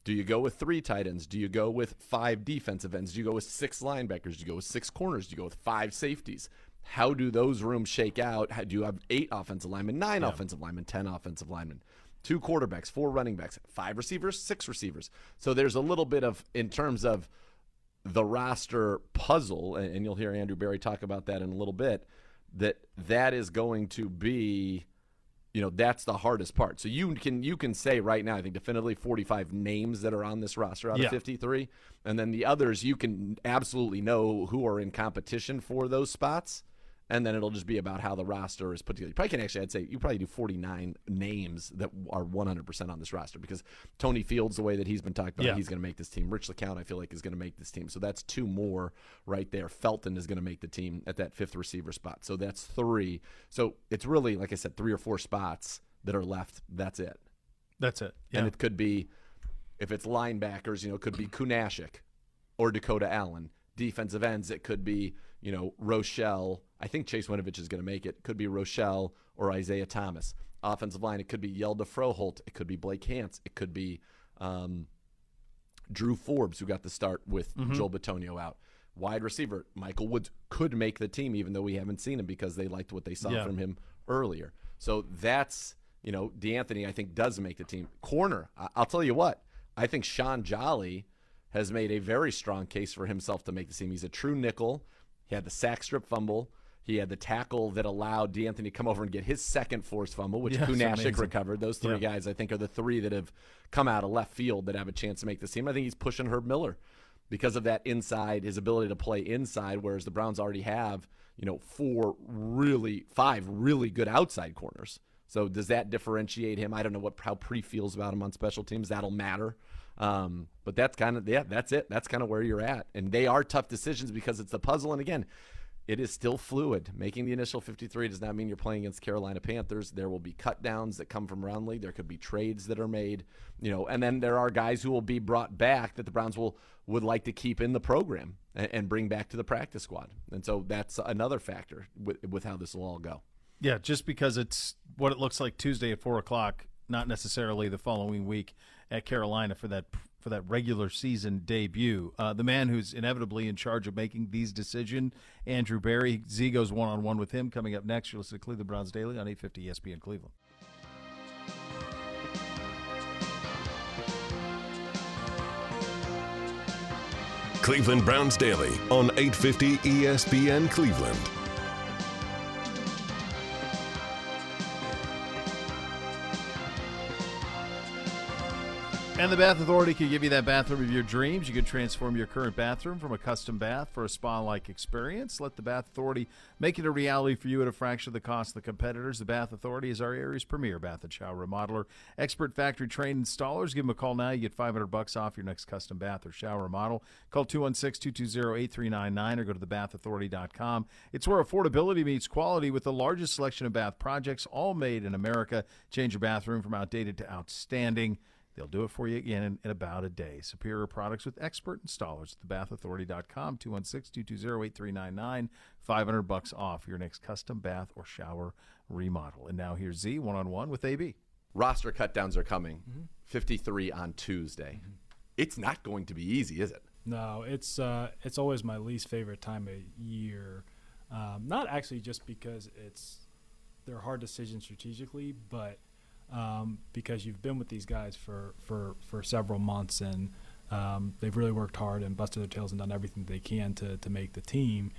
do you go with three tight ends? Do you go with five defensive ends? Do you go with six linebackers? Do you go with six corners? Do you go with five safeties? How do those rooms shake out? How, do you have eight offensive linemen, nine yeah. offensive linemen, ten offensive linemen, two quarterbacks, four running backs, five receivers, six receivers? So there's a little bit of, in terms of the roster puzzle, and you'll hear Andrew Berry talk about that in a little bit, that that is going to be you know that's the hardest part. So you can you can say right now, I think definitively 45 names that are on this roster out yeah. of 53, and then the others you can absolutely know who are in competition for those spots and then it'll just be about how the roster is put together. You probably can actually, I'd say, you probably do 49 names that are 100% on this roster because Tony Fields, the way that he's been talked about, yeah. he's going to make this team. Rich LeCounte, I feel like, is going to make this team. So that's two more right there. Felton is going to make the team at that fifth receiver spot. So that's three. So it's really, like I said, three or four spots that are left. That's it. That's it. Yeah. And it could be, if it's linebackers, you know, it could be Kunaszyk or Dakota Allen. Defensive ends, it could be, you know, Rochell. I think Chase Winovich is going to make it. Could be Rochell or Isaiah Thomas. Offensive line, it could be Hjalte Froholt. It could be Blake Hance. It could be um, Drew Forbes, who got the start with mm-hmm. Joel Bitonio out. Wide receiver, Michael Woods could make the team, even though we haven't seen him because they liked what they saw yeah. from him earlier. So that's, you know, DeAnthony, I think, does make the team. Corner, I- I'll tell you what, I think Sean Jolly has made a very strong case for himself to make the team. He's a true nickel. He had the sack strip fumble. He had the tackle that allowed DeAnthony to come over and get his second forced fumble, which yes, Kunaszyk recovered. Those three yeah. guys, I think, are the three that have come out of left field that have a chance to make the team. I think he's pushing Herb Miller because of that inside, his ability to play inside, whereas the Browns already have, you know, four really, five really good outside corners. So does that differentiate him? I don't know what how Pre feels about him on special teams. That'll matter. Um, but that's kind of yeah, that's it. That's kind of where you're at, and they are tough decisions because it's a puzzle. And again, it is still fluid. Making the initial 53 does not mean you're playing against Carolina Panthers. There will be cut downs that come from round league. There could be trades that are made, you know, and then there are guys who will be brought back that the Browns will would like to keep in the program and, and bring back to the practice squad. And so that's another factor with, with how this will all go. Yeah, just because it's what it looks like Tuesday at four o'clock, not necessarily the following week at Carolina for that for that regular season debut. Uh, the man who's inevitably in charge of making these decisions, Andrew Berry. Z goes one on one with him coming up next. You're listening to Cleveland Browns Daily on 850 ESPN Cleveland. Cleveland Browns Daily on 850 ESPN Cleveland. And the Bath Authority can give you that bathroom of your dreams. You can transform your current bathroom from a custom bath for a spa like experience. Let the Bath Authority make it a reality for you at a fraction of the cost of the competitors. The Bath Authority is our area's premier bath and shower remodeler. Expert factory trained installers. Give them a call now. You get 500 bucks off your next custom bath or shower remodel. Call 216 220 8399 or go to thebathauthority.com. It's where affordability meets quality with the largest selection of bath projects, all made in America. Change your bathroom from outdated to outstanding. They'll do it for you again in, in, about a day. Superior products with expert installers at thebathauthority.com, 216-220-8399, 500 bucks off your next custom bath or shower remodel. And now here's Z one-on-one with AB. Roster cutdowns are coming. Mm-hmm. 53 on Tuesday. Mm-hmm. It's not going to be easy, is it? No, it's uh, it's always my least favorite time of year not actually just because it's they're hard decisions strategically, but um, because you've been with these guys for for for several months and um, they've really worked hard and busted their tails and done everything they can to to make the team.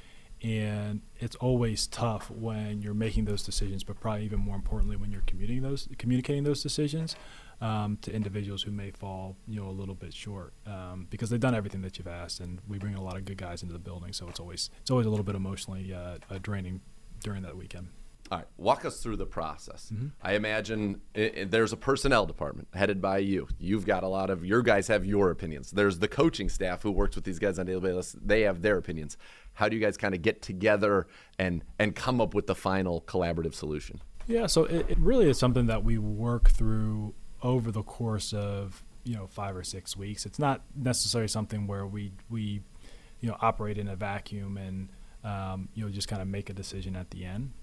And it's always tough when you're making those decisions, but probably even more importantly when you're communicating those communicating those decisions um, to individuals who may fall, you know, a little bit short um, because they've done everything that you've asked, and we bring a lot of good guys into the building, so it's always it's always a little bit emotionally uh, uh, draining during that weekend. All right, walk us through the process. Mm-hmm. I imagine it, it, there's a personnel department headed by you. You've got a lot of your guys have your opinions. There's the coaching staff who works with these guys on a daily basis. They have their opinions. How do you guys kind of get together and and come up with the final collaborative solution? Yeah, so it, it really is something that we work through over the course of you know five or six weeks. It's not necessarily something where we we you know operate in a vacuum and um, you know just kind of make a decision at the end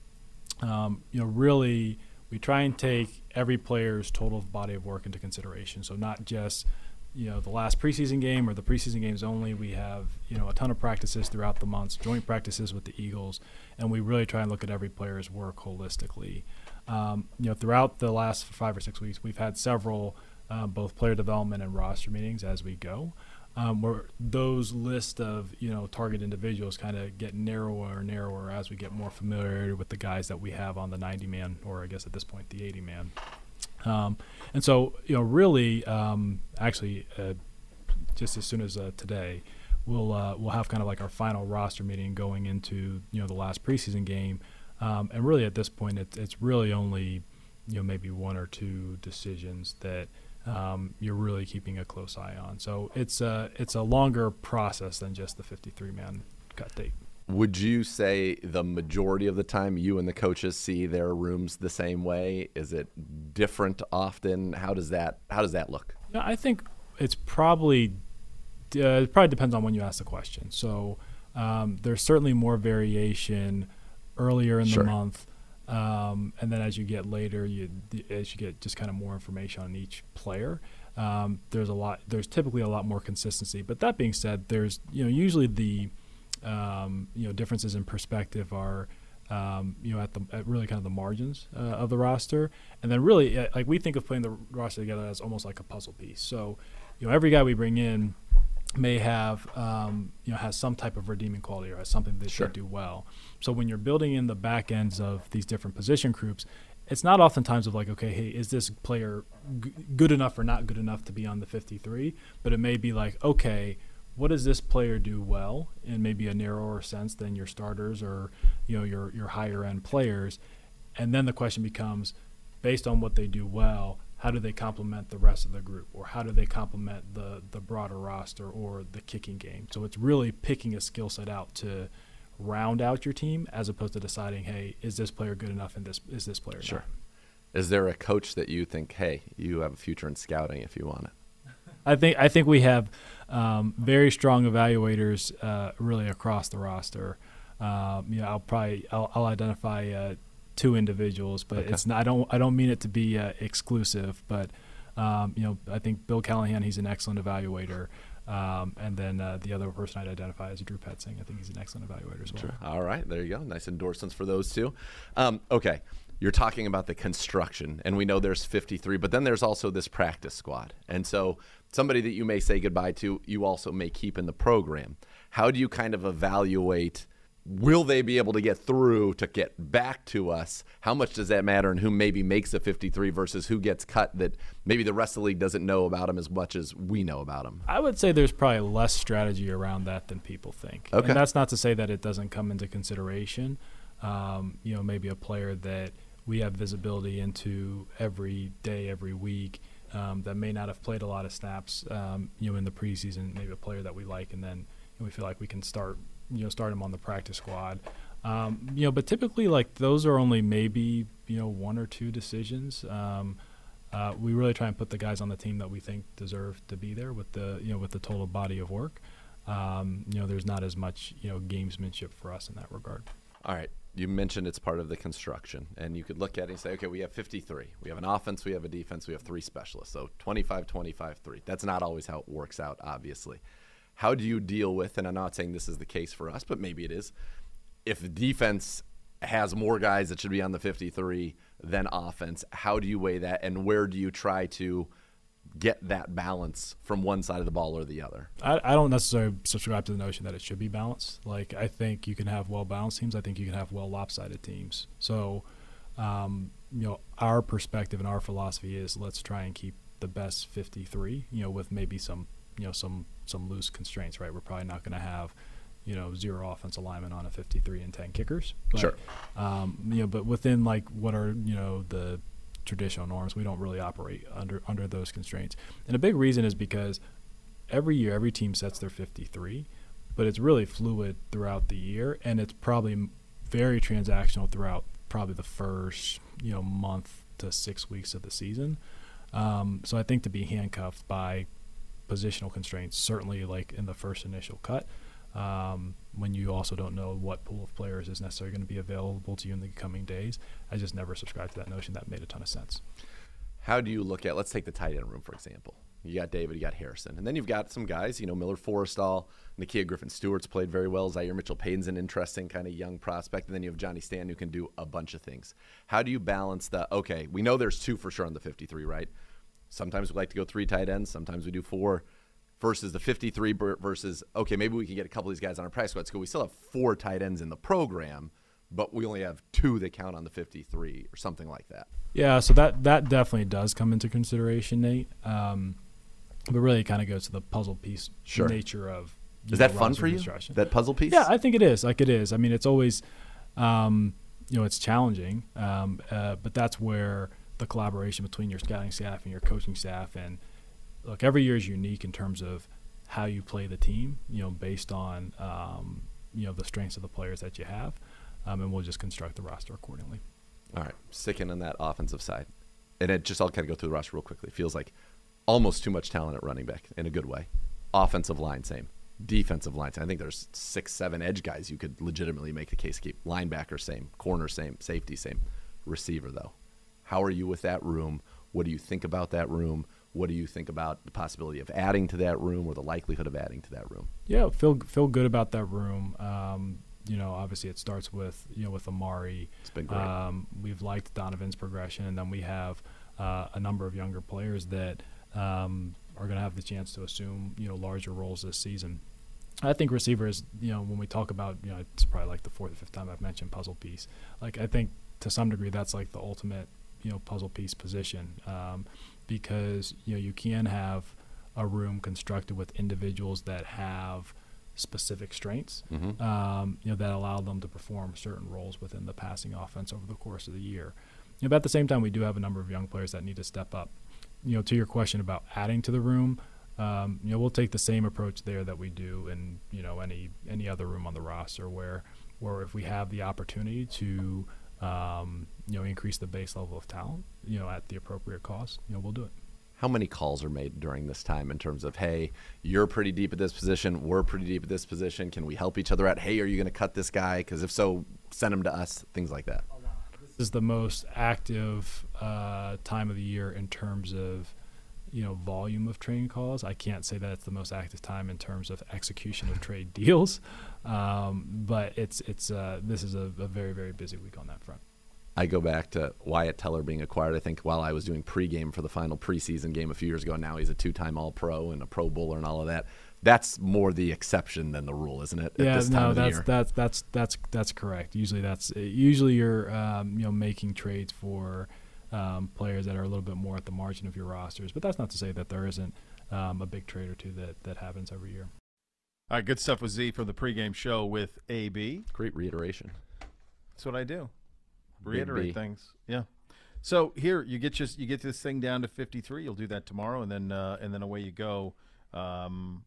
um, you know, really we try and take every player's total body of work into consideration. So not just you know the last preseason game or the preseason games only. We have you know a ton of practices throughout the months, joint practices with the Eagles, and we really try and look at every player's work holistically. Um, you know, throughout the last five or six weeks, we've had several uh, both player development and roster meetings as we go um, where those list of you know target individuals kind of get narrower and narrower as we get more familiar with the guys that we have on the 90 man, or I guess at this point the 80 man. Um, and so you know really, um, actually, uh, just as soon as uh, today, we'll uh, we'll have kind of like our final roster meeting going into you know the last preseason game, um, and really at this point it's it's really only you know maybe one or two decisions that um, you're really keeping a close eye on. So it's a it's a longer process than just the 53 man cut date. Would you say the majority of the time you and the coaches see their rooms the same way? Is it different often? How does that how does that look? Yeah, I think it's probably uh, it probably depends on when you ask the question. So um, there's certainly more variation earlier in sure. the month. Um, and then as you get later, you as you get just kind of more information on each player, um, there's a lot. There's typically a lot more consistency. But that being said, there's you know usually the um, you know differences in perspective are um, you know at the at really kind of the margins uh, of the roster, and then really uh, like we think of putting the roster together as almost like a puzzle piece. So you know every guy we bring in may have um, you know has some type of redeeming quality or has something they sure. should do well. So when you're building in the back ends of these different position groups, it's not oftentimes of like, okay, hey, is this player g- good enough or not good enough to be on the 53? But it may be like, okay, what does this player do well in maybe a narrower sense than your starters or you know your your higher end players, and then the question becomes, based on what they do well, how do they complement the rest of the group? Or how do they complement the the broader roster or the kicking game? So it's really picking a skill set out to round out your team as opposed to deciding hey is this player good enough and this is this player sure not? is there a coach that you think hey you have a future in scouting if you want it I think I think we have um, very strong evaluators uh, really across the roster. Um, you know, I'll probably I'll, I'll identify uh, two individuals, but Okay. it's not, I don't I don't mean it to be uh, exclusive, but um, you know I think Bill Callahan he's an excellent evaluator, um, and then uh, the other person I'd identify is Drew Petzing. I think he's an excellent evaluator as well. Sure. All right, there you go. Nice endorsements for those two. Um, okay, you're talking about the construction, and we know there's 53, but then there's also this practice squad, and so somebody that you may say goodbye to, you also may keep in the program. How do you kind of evaluate? Will they be able to get through to get back to us? How much does that matter, and who maybe makes a 53 versus who gets cut that maybe the rest of the league doesn't know about them as much as we know about them? I would say there's probably less strategy around that than people think. Okay. And that's not to say that it doesn't come into consideration. Um, you know, maybe a player that we have visibility into every day, every week, um, that may not have played a lot of snaps, um, you know, in the preseason. Maybe a player that we like, and then we feel like we can start, you know, start him on the practice squad. Um, you know, but typically, like those are only maybe you know one or two decisions. Um, uh, we really try and put the guys on the team that we think deserve to be there with the you know with the total body of work. Um, you know, there's not as much you know gamesmanship for us in that regard. All right. You mentioned it's part of the construction, and you could look at it and say, okay, we have 53. We have an offense, we have a defense, we have three specialists. So 25, 25, 3. That's not always how it works out, obviously. How do you deal with, and I'm not saying this is the case for us, but maybe it is, if the defense has more guys that should be on the 53 than offense, how do you weigh that, and where do you try to get that balance from one side of the ball or the other? I, I don't necessarily subscribe to the notion that it should be balanced. Like I think you can have well balanced teams. I think you can have well lopsided teams. So, um, you know, our perspective and our philosophy is let's try and keep the best 53. You know, with maybe some you know some some loose constraints. Right, we're probably not going to have you know zero offensive linemen on a 53 and 10 kickers. But, Sure. Um, you know, but within like what are you know the traditional norms, we don't really operate under under those constraints. And a big reason is because every year every team sets their 53, but it's really fluid throughout the year, and it's probably very transactional throughout probably the first you know month to six weeks of the season. Um, so I think to be handcuffed by positional constraints, certainly like in the first initial cut, um, when you also don't know what pool of players is necessarily going to be available to you in the coming days, I just never subscribed to that notion. That made a ton of sense. How do you look at, let's take the tight end room, for example. You got David, you got Harrison. And then you've got some guys, you know, Miller Forristall, Nakia Griffin Stewart's played very well. Zaire Mitchell Paden's an interesting kind of young prospect. And then you have Johnny Stan who can do a bunch of things. How do you balance the, okay, we know there's two for sure on the 53, right? Sometimes we like to go three tight ends, sometimes we do four versus the 53 versus, okay, maybe we can get a couple of these guys on our practice squad. So we still have four tight ends in the program, but we only have two that count on the 53 or something like that. Yeah, so that that definitely does come into consideration, Nate. Um, but really, it kind of goes to the puzzle piece Sure. nature of. Is that know, fun for you? That puzzle piece? Yeah, I think it is. Like it is. I mean, it's always, um, you know, it's challenging, um, uh, but that's where the collaboration between your scouting staff and your coaching staff and look, every year is unique in terms of how you play the team. You know, based on um, you know the strengths of the players that you have, um, and we'll just construct the roster accordingly. All right, sticking on that offensive side, and it just I'll kind of go through the roster real quickly. It feels like almost too much talent at running back in a good way. Offensive line, same. Defensive line, same. I think there's six, seven edge guys you could legitimately make the case keep. Linebacker, same. Corner, same. Safety, same. Receiver, though. How are you with that room? What do you think about that room? What do you think about the possibility of adding to that room or the likelihood of adding to that room? Yeah, feel feel good about that room. Um, you know, obviously it starts with you know with Amari. It's been great. Um, we've liked Donovan's progression, and then we have uh, a number of younger players that um, are going to have the chance to assume you know larger roles this season. I think receiver is you know when we talk about you know it's probably like the fourth or fifth time I've mentioned puzzle piece. Like I think to some degree that's like the ultimate you know puzzle piece position um, because you know you can have a room constructed with individuals that have specific strengths, Mhm. um, you know, that allow them to perform certain roles within the passing offense over the course of the year. You know, but at the same time, we do have a number of young players that need to step up. You know, to your question about adding to the room, um, you know, we'll take the same approach there that we do in you know any any other room on the roster, where where if we have the opportunity to um, you know increase the base level of talent, you know, at the appropriate cost, you know, we'll do it. How many calls are made during this time in terms of, hey, you're pretty deep at this position, we're pretty deep at this position, can we help each other out? Hey, are you going to cut this guy? Because if so, send him to us, things like that. This is the most active uh, time of the year in terms of you know volume of trade calls. I can't say that it's the most active time in terms of execution of trade deals, um, but it's it's uh, this is a, a very very busy week on that front. I go back to Wyatt Teller being acquired. I think while I was doing pregame for the final preseason game a few years ago, now he's a two-time All-Pro and a Pro Bowler and all of that. That's more the exception than the rule, isn't it? At yeah, this time no, that's that's that's that's that's correct. Usually that's usually you're um, you know making trades for um, players that are a little bit more at the margin of your rosters, but that's not to say that there isn't um, a big trade or two that that happens every year. All right, good stuff with Z from the pregame show with AB. Great reiteration. That's what I do. Reiterate things. Yeah. So here you get just you get this thing down to 53. You'll do that tomorrow, and then uh, and then away you go. Um,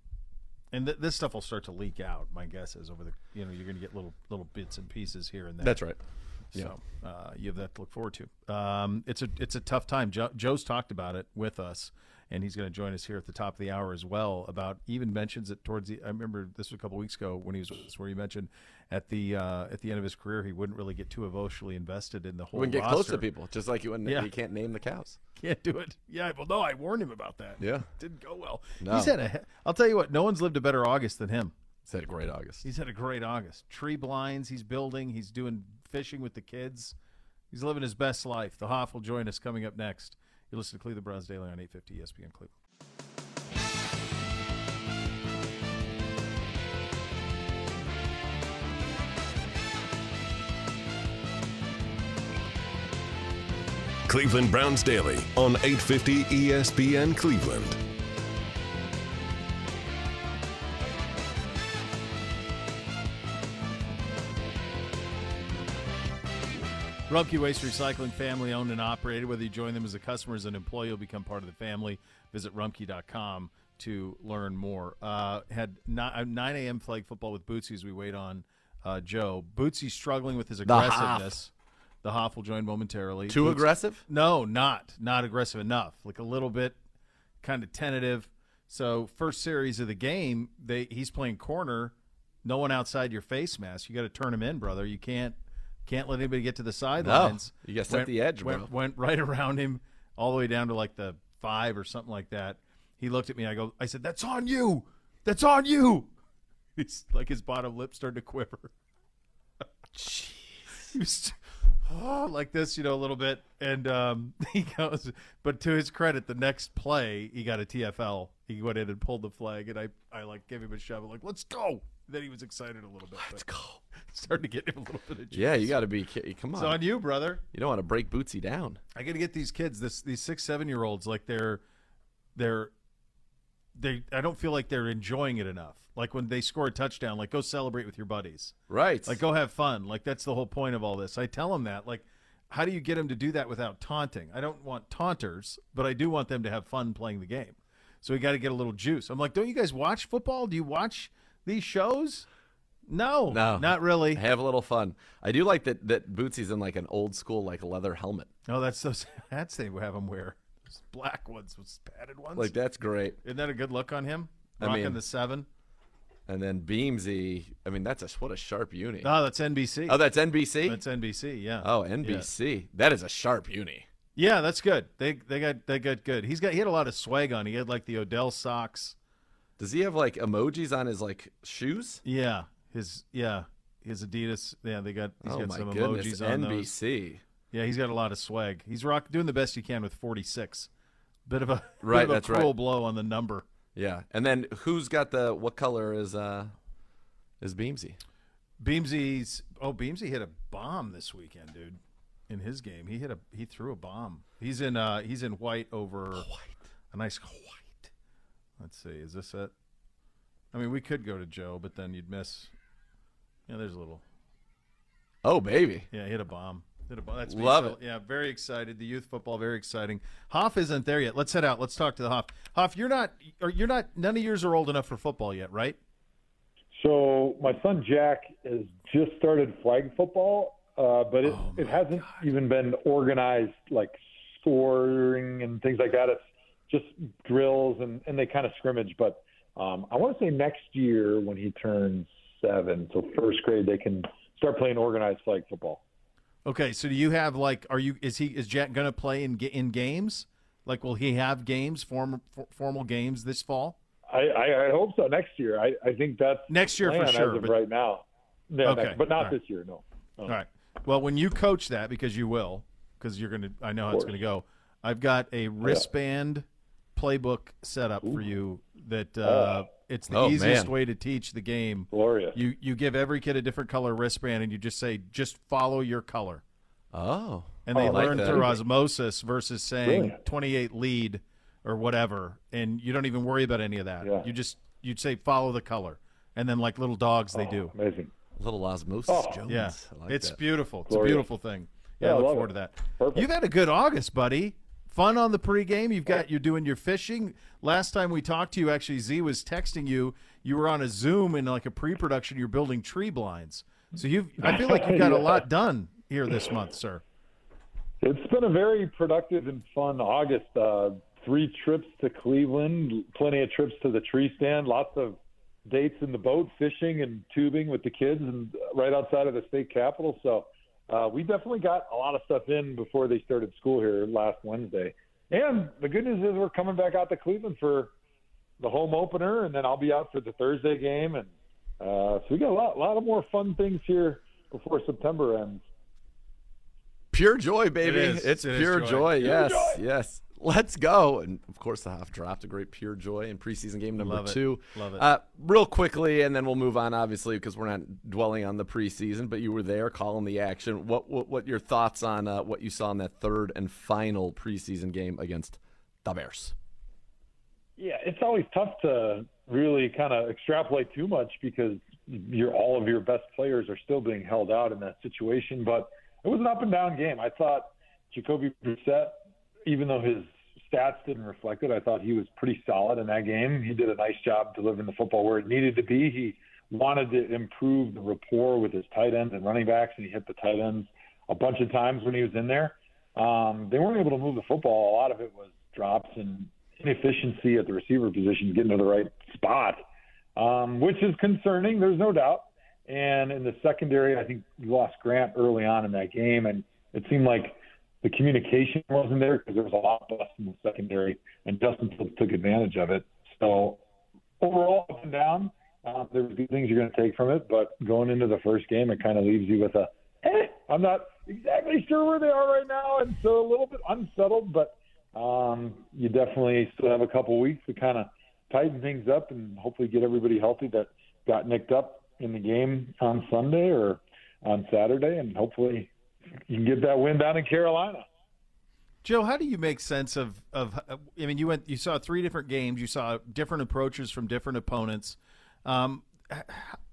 and th- this stuff will start to leak out. My guess is over the you know you're going to get little little bits and pieces here and there. That's right. So uh, you have that to look forward to. Um, it's a it's a tough time. Jo- Joe's talked about it with us, and he's going to join us here at the top of the hour as well. About even mentions it towards the. I remember this was a couple weeks ago when he was where he mentioned at the uh, at the end of his career he wouldn't really get too emotionally invested in the whole. We can get close to people, just like you wouldn't. Yeah. You can't name the cows. Can't do it. Yeah, well, no, I warned him about that. Yeah. didn't go well. No. He's had a. he- I'll tell you what. No one's lived a better August than him. He's had a great August. He's had a great August. Tree blinds. He's building. He's doing fishing with the kids. He's living his best life. The Hoff will join us coming up next. You listen to Cleveland Browns Daily on 850 ESPN Cleveland. Cleveland Browns Daily on 850 ESPN Cleveland. Rumpke Waste Recycling, family owned and operated. Whether you join them as a customer or as an employee, you'll become part of the family. Visit rumpke.com to learn more. Uh, had uh, 9 a.m. flag football with Bootsy as we wait on uh, Joe. Bootsy struggling with his The Hoff. aggressiveness. The Hoff will join momentarily. Too Boots- aggressive? No, not not aggressive enough. Like a little bit, kind of tentative. So first series of the game, they he's playing corner. No one outside your face mask. You got to turn him in, brother. You can't can't let anybody get to the sidelines. you gotta set Went- the edge, went, bro. Went right (laughs) around him, all the way down to like the five or something like that. He looked at me. I go. I said, "That's on you. That's on you." (laughs) He's like his bottom lip started to quiver. Jeez. (laughs) He was oh, like this, you know, a little bit, and um, he goes. But to his credit, the next play he got a TFL. He went in and pulled the flag, and I, I like gave him a shove. I'm like, "Let's go." Then he was excited a little bit. Let's go. (laughs) Started to get him a little bit of. Juice. Yeah, you got to be. ki- Come on. It's on you, brother. You don't want to break Bootsy down. I got to get these kids, this these six, seven year olds, like they're they're they. I don't feel like they're enjoying it enough. Like when they score a touchdown, like go celebrate with your buddies. Right. Like go have fun. Like that's the whole point of all this. I tell them that. Like, how do you get them to do that without taunting? I don't want taunters, but I do want them to have fun playing the game. So we got to get a little juice. I'm like, don't you guys watch football? Do you watch these shows? No, No, not really. Have a little fun. I do like that that Bootsy's in like an old school like leather helmet. Oh, that's those (laughs) hats they have him wear. Those black ones with padded ones. Like that's great. Isn't that a good look on him? I Rocking mean- the seven. And then Beamsy. I mean, that's a what a sharp uni. Oh, that's NBC. Oh, that's NBC. That's NBC. Yeah. oh, Yeah. NBC. That is a sharp uni. Yeah, that's good. They they got they got good. He's got he had a lot of swag on. He had like the Odell socks. Does he have like emojis on his like shoes? Yeah, his yeah his Adidas. Yeah, they got he's oh got my some goodness, emojis on those. NBC. Yeah, he's got a lot of swag. He's rock doing the best he can with 46. Bit of a Right, (laughs) bit of a that's right. blow on the number. Yeah, and then who's got the what color is uh is Beamsy? Beamsy's oh Beamsy hit a bomb this weekend, dude. In his game, he hit a he threw a bomb. He's in uh he's in white over a nice white. Let's see, is this it? I mean, we could go to Joe, but then you'd miss. Yeah, there's a little. Oh baby, Yeah, hit a bomb. Hit a bomb. That's Love Beamsville. Yeah, very excited. The youth football, very exciting. Hoff isn't there yet. Let's head out. Let's talk to the Hoff. Hoff, you're not. Or you're not. None of yours are old enough for football yet, right? So my son Jack has just started flag football, uh, but it, Oh, it hasn't even been organized like scoring and things like that. It's just drills and, and they kind of scrimmage. But um, I want to say next year when he turns seven, so first grade, they can start playing organized flag football. Okay, so do you have like? Are you? Is he? Is Jack going to play in in games? Like, will he have games, formal for, formal games this fall? I, I, I hope so next year. I, I think that's Next year for sure, but- right now, yeah, Okay, next- but not right. this year. No. no. All right. Well, when you coach that, because you will, because you're going to, I know how it's going to go. I've got a wristband playbook set up for you. That uh, it's the Oh, easiest man. way to teach the game. Glorious. You you give every kid a different color wristband, and you just say, just follow your color, Oh, and they Oh, I like learn through osmosis versus saying Brilliant. 28 lead or whatever, and you don't even worry about any of that. Yeah. You just you'd say follow the color, and then like little dogs, they Oh, do. Amazing. little osmosis Oh. Jones. Yeah, I like it's that. beautiful. It's Glorious. a beautiful thing. Yeah, Yeah, I I look forward it. to that. Perfect. You've had a good August, buddy. Fun on the pregame. You've got you're doing your fishing. Last time we talked to you, actually, Z was texting you. You were on a Zoom in like a pre-production. You're building tree blinds. So you've. I feel like you've got a (laughs) lot done here this month, sir. It's been a very productive and fun August. Uh, three trips to Cleveland, plenty of trips to the tree stand, lots of dates in the boat, fishing and tubing with the kids, and right outside of the state capitol. So uh, we definitely got a lot of stuff in before they started school here last Wednesday. And the good news is we're coming back out to Cleveland for the home opener, and then I'll be out for the Thursday game, and Uh, so we got a lot, lot of more fun things here before September ends. Pure joy, baby. is. It's It is pure joy. joy. Pure yes, joy. yes. Let's go. And of course, the Hoff dropped a great pure joy in preseason game number Love it. two. Love it. Uh, real quickly, and then we'll move on, obviously, because we're not dwelling on the preseason. But you were there, calling the action. What what, what your thoughts on uh, what you saw in that third and final preseason game against the Bears? Yeah, it's always tough to really kind of extrapolate too much because your all of your best players are still being held out in that situation. But it was an up and down game. I thought Jacoby Brissett, even though his stats didn't reflect it, I thought he was pretty solid in that game. He did a nice job delivering the football where it needed to be. He wanted to improve the rapport with his tight ends and running backs, and he hit the tight ends a bunch of times when he was in there. Um, they weren't able to move the football. A lot of it was drops and inefficiency at the receiver position, getting to the right spot, um, which is concerning. There's no doubt. And in the secondary, I think we lost Grant early on in that game, and it seemed like the communication wasn't there because there was a lot less in the secondary, and Justin Fields took advantage of it. So overall, up and down, uh, there's good things you're going to take from it, but going into the first game, it kind of leaves you with a, eh, I'm not exactly sure where they are right now, and so a little bit unsettled, but um, you definitely still have a couple weeks to kind of tighten things up and hopefully get everybody healthy that got nicked up in the game on Sunday or on Saturday, and hopefully you can get that win down in Carolina. Joe, how do you make sense of of? I mean, you went, you saw three different games, you saw different approaches from different opponents. Um,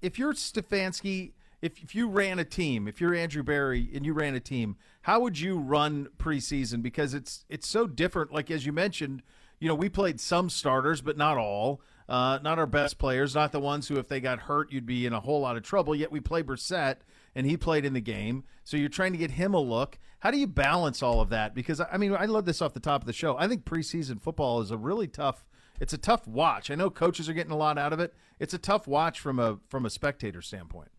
if you're Stefanski, if if you ran a team, if you're Andrew Berry and you ran a team, how would you run preseason? Because it's it's so different. Like as you mentioned, you know, we played some starters, but not all. Uh, not our best players, not the ones who, if they got hurt, you'd be in a whole lot of trouble. Yet we play Brissett, and he played in the game, so you're trying to get him a look. How do you balance all of that? Because I mean, I love this off the top of the show. I think preseason football is a really tough. It's a tough watch. I know coaches are getting a lot out of it. It's a tough watch from a from a spectator standpoint.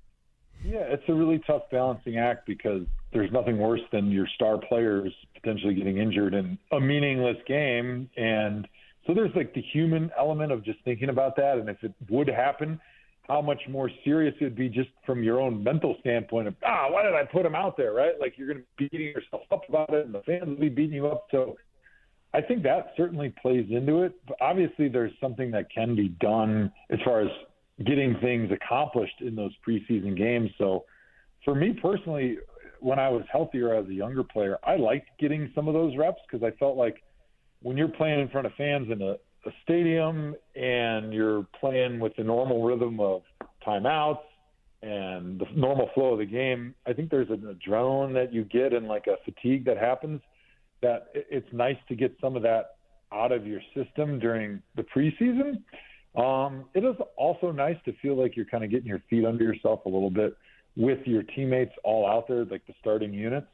Yeah, it's a really tough balancing act because there's nothing worse than your star players potentially getting injured in a meaningless game. And so there's like the human element of just thinking about that. And if it would happen, how much more serious it would be just from your own mental standpoint of, ah, why did I put him out there, right? Like you're going to be beating yourself up about it and the fans will be beating you up. So I think that certainly plays into it. But obviously, there's something that can be done as far as getting things accomplished in those preseason games. So for me personally, when I was healthier as a younger player, I liked getting some of those reps because I felt like when you're playing in front of fans in a, a stadium and you're playing with the normal rhythm of timeouts and the normal flow of the game, I think there's an adrenaline that you get and like a fatigue that happens that it's nice to get some of that out of your system during the preseason. Um, it is also nice to feel like you're kind of getting your feet under yourself a little bit with your teammates all out there, like the starting units.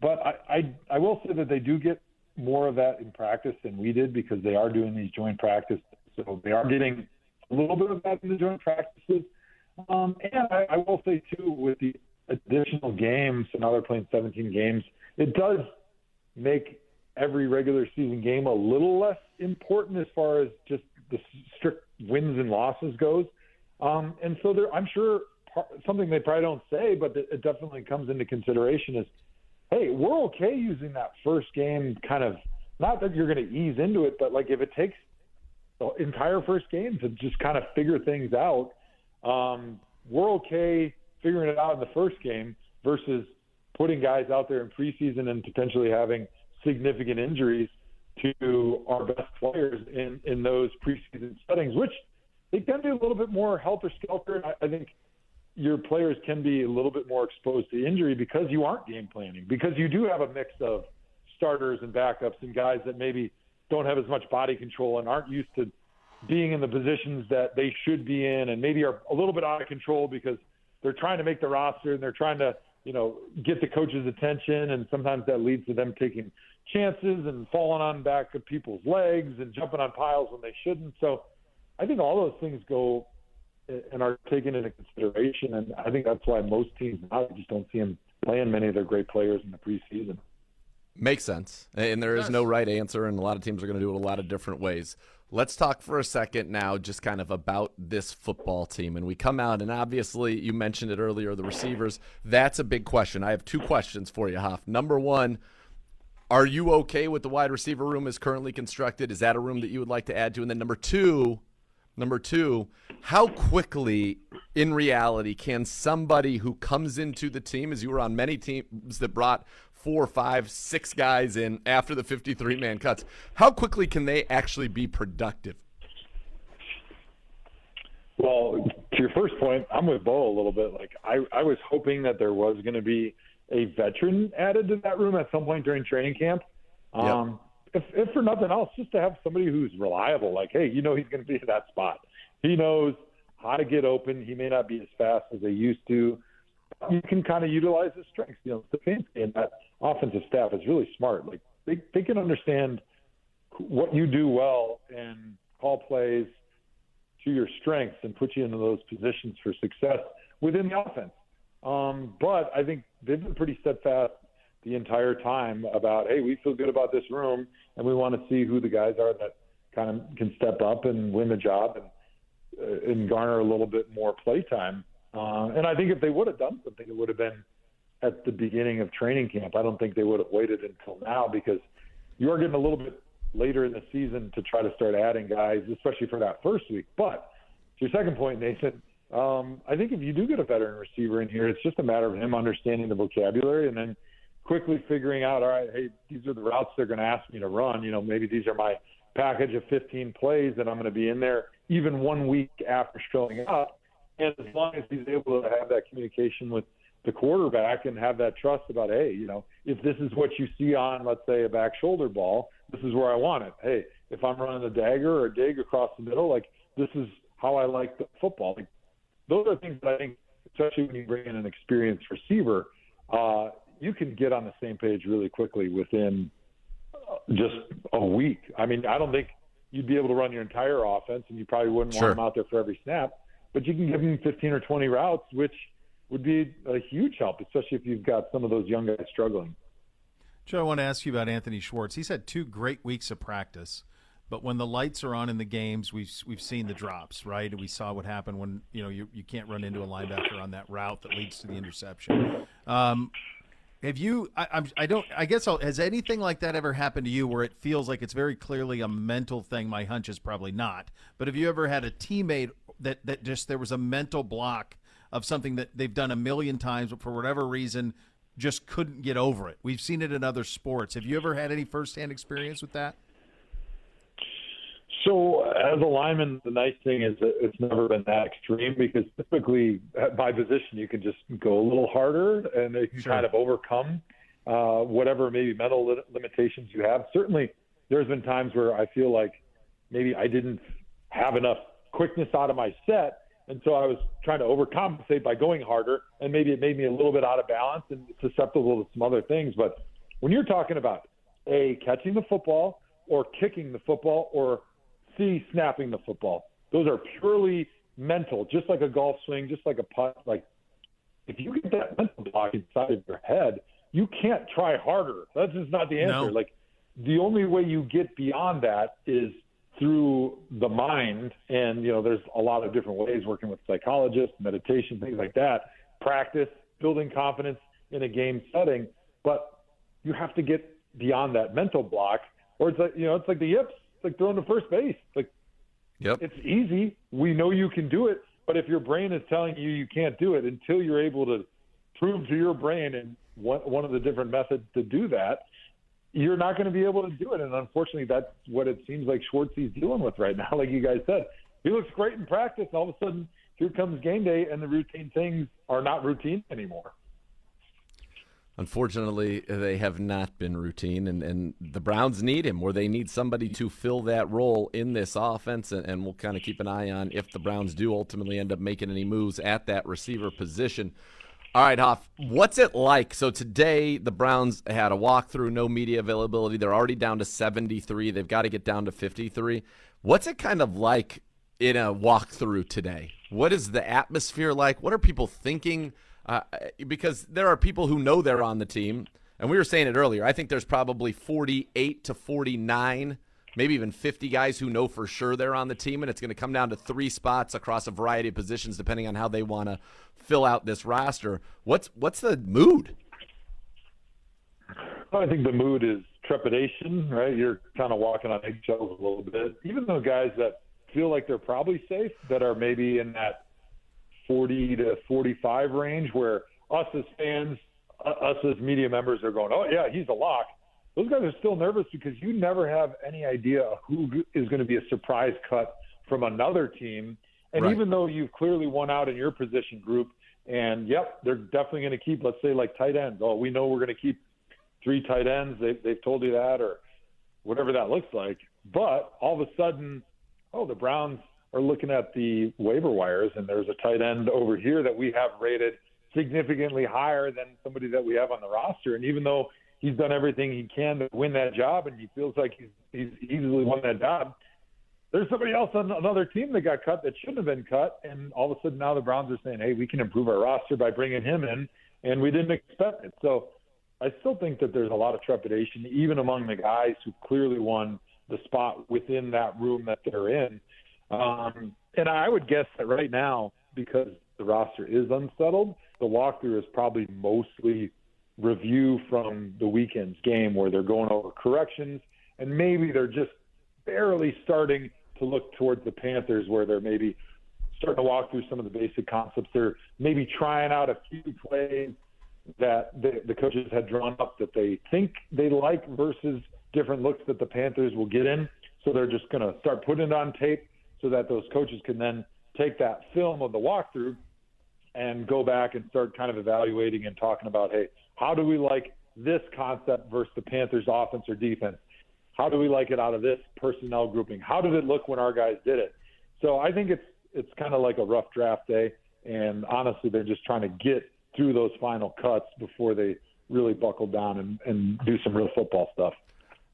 But I, I, I will say that they do get more of that in practice than we did because they are doing these joint practices. So they are getting a little bit of that in the joint practices. Um, and I, I will say too, with the additional games, so now they're playing 17 games. It does make every regular season game a little less important as far as just the strict wins and losses goes. Um, and so there, I'm sure part, something they probably don't say, but it it definitely comes into consideration is, hey, we're okay using that first game kind of, not that you're going to ease into it, but like if it takes the entire first game to just kind of figure things out, um, we're okay figuring it out in the first game versus putting guys out there in preseason and potentially having significant injuries to our best players in, in those preseason settings, which they can be a little bit more helter skelter. I, I think your players can be a little bit more exposed to injury because you aren't game planning, because you do have a mix of starters and backups and guys that maybe don't have as much body control and aren't used to being in the positions that they should be in and maybe are a little bit out of control because they're trying to make the roster and they're trying to, you know, get the coach's attention and sometimes that leads to them taking chances and falling on back of people's legs and jumping on piles when they shouldn't. So I think all those things go and are taken into consideration and I think that's why most teams now just don't see them playing many of their great players in the preseason. Makes sense. And there is no right answer, and a lot of teams are going to do it a lot of different ways. Let's talk for a second now, just kind of about this football team. And we come out, and obviously, you mentioned it earlier the receivers. That's a big question. I have two questions for you, Hoff. Number one, are you okay with the wide receiver room as currently constructed? Is that a room that you would like to add to? And then number two, number two, how quickly in reality can somebody who comes into the team, as you were on many teams that brought four, five, six guys in after the 53 man cuts. How quickly can they actually be productive? Well, to your first point, I'm with Bo a little bit. Like I, I was hoping that there was going to be a veteran added to that room at some point during training camp. Um, yep. If, if for nothing else, just to have somebody who's reliable. Like, hey, you know he's going to be in that spot. He knows how to get open. He may not be as fast as they used to. You can kind of utilize his strengths. You know, Stefanski and that offensive staff is really smart. Like they they can understand what you do well and call plays to your strengths and put you into those positions for success within the offense. Um, but I think they've been pretty steadfast the entire time about, hey, we feel good about this room and we want to see who the guys are that kind of can step up and win the job and uh, and garner a little bit more play time. Uh, and I think if they would have done something, it would have been at the beginning of training camp. I don't think they would have waited until now because you are getting a little bit later in the season to try to start adding guys, especially for that first week. But to your second point, Nathan, um, I think if you do get a veteran receiver in here, it's just a matter of him understanding the vocabulary and then quickly figuring out, all right, hey, these are the routes they're going to ask me to run. You know, maybe these are my package of 15 plays that I'm going to be in there even one week after showing up. And as long as he's able to have that communication with – the quarterback and have that trust about, hey, you know, if this is what you see on, let's say, a back shoulder ball, this is where I want it. Hey, if I'm running a dagger or a dig across the middle, like this is how I like the football. Like, those are things that I think, especially when you bring in an experienced receiver, uh, you can get on the same page really quickly within uh, just a week. I mean, I don't think you'd be able to run your entire offense, and you probably wouldn't sure. want him out there for every snap. But you can give him 15 or 20 routes, which – would be a huge help, especially if you've got some of those young guys struggling. Joe, I want to ask you about Anthony Schwartz. He's had two great weeks of practice, but when the lights are on in the games, we've we've seen the drops, right? We saw what happened when you know you you can't run into a linebacker on that route that leads to the interception. Um, have you? I, I'm. I don't. I guess. I'll, has anything like that ever happened to you, where it feels like it's very clearly a mental thing? My hunch is probably not. But have you ever had a teammate that that just there was a mental block of something that they've done a million times, but for whatever reason, just couldn't get over it. We've seen it in other sports. Have you ever had any firsthand experience with that? So, as a lineman, the nice thing is that it's never been that extreme because typically, at my position, you can just go a little harder and you can sure. kind of overcome uh, whatever maybe mental li- limitations you have. Certainly, there's been times where I feel like maybe I didn't have enough quickness out of my set and so I was trying to overcompensate by going harder, and maybe it made me a little bit out of balance and susceptible to some other things. But when you're talking about A, catching the football, or kicking the football, or C, snapping the football, those are purely mental, just like a golf swing, just like a putt. Like, if you get that mental block inside of your head, you can't try harder. That's just not the answer. No. Like, the only way you get beyond that is through the mind and you know there's a lot of different ways working with psychologists meditation things like that practice building confidence in a game setting but you have to get beyond that mental block or it's like you know it's like the yips it's like throwing to first base like yep it's easy we know you can do it but if your brain is telling you you can't do it until you're able to prove to your brain and one, one of the different methods to do that you're not going to be able to do it. And unfortunately, that's what it seems like Schwartzy's dealing with right (laughs) now. Like you guys said, he looks great in practice. And All of a sudden, here comes game day, and the routine things are not routine anymore. Unfortunately, they have not been routine, and, and the Browns need him, or they need somebody to fill that role in this offense. And, and we'll kind of keep an eye on if the Browns do ultimately end up making any moves at that receiver position. All right, Hoff, what's it like? So today the Browns had a walkthrough, no media availability. They're already down to 73. They've got to get down to 53. What's it kind of like in a walkthrough today? What is the atmosphere like? What are people thinking? Uh, because there are people who know they're on the team, and we were saying it earlier. I think there's probably 48 to 49 maybe even 50 guys who know for sure they're on the team, and it's going to come down to three spots across a variety of positions depending on how they want to fill out this roster. What's what's the mood? Well, I think the mood is trepidation, right? You're kind of walking on eggshells a little bit. Even though guys that feel like they're probably safe, that are maybe in that 40 to 45 range, where us as fans, us as media members are going, oh, yeah, he's a lock. Those guys are still nervous because you never have any idea who is going to be a surprise cut from another team. And right. even though you've clearly won out in your position group, and yep, they're definitely going to keep, let's say, like tight ends. Oh, we know we're going to keep three tight ends. They, they've told you that, or whatever that looks like. But all of a sudden, oh, the Browns are looking at the waiver wires, and there's a tight end over here that we have rated significantly higher than somebody that we have on the roster. And even though he's done everything he can to win that job, and he feels like he's, he's easily won that job, there's somebody else on another team that got cut that shouldn't have been cut, and all of a sudden now the Browns are saying, "Hey, we can improve our roster by bringing him in," and we didn't expect it. So I still think that there's a lot of trepidation, even among the guys who clearly won the spot within that room that they're in. Um, and I would guess that right now, because the roster is unsettled, the walkthrough is probably mostly review from the weekend's game where they're going over corrections and maybe they're just barely starting to look towards the Panthers where they're maybe starting to walk through some of the basic concepts. They're maybe trying out a few plays that the, the coaches had drawn up that they think they like versus different looks that the Panthers will get in. So they're just going to start putting it on tape so that those coaches can then take that film of the walkthrough and go back and start kind of evaluating and talking about, hey, how do we like this concept versus the Panthers offense or defense? How do we like it out of this personnel grouping? How did it look when our guys did it? So I think it's it's kind of like a rough draft day, and honestly, they're just trying to get through those final cuts before they really buckle down and, and do some real football stuff.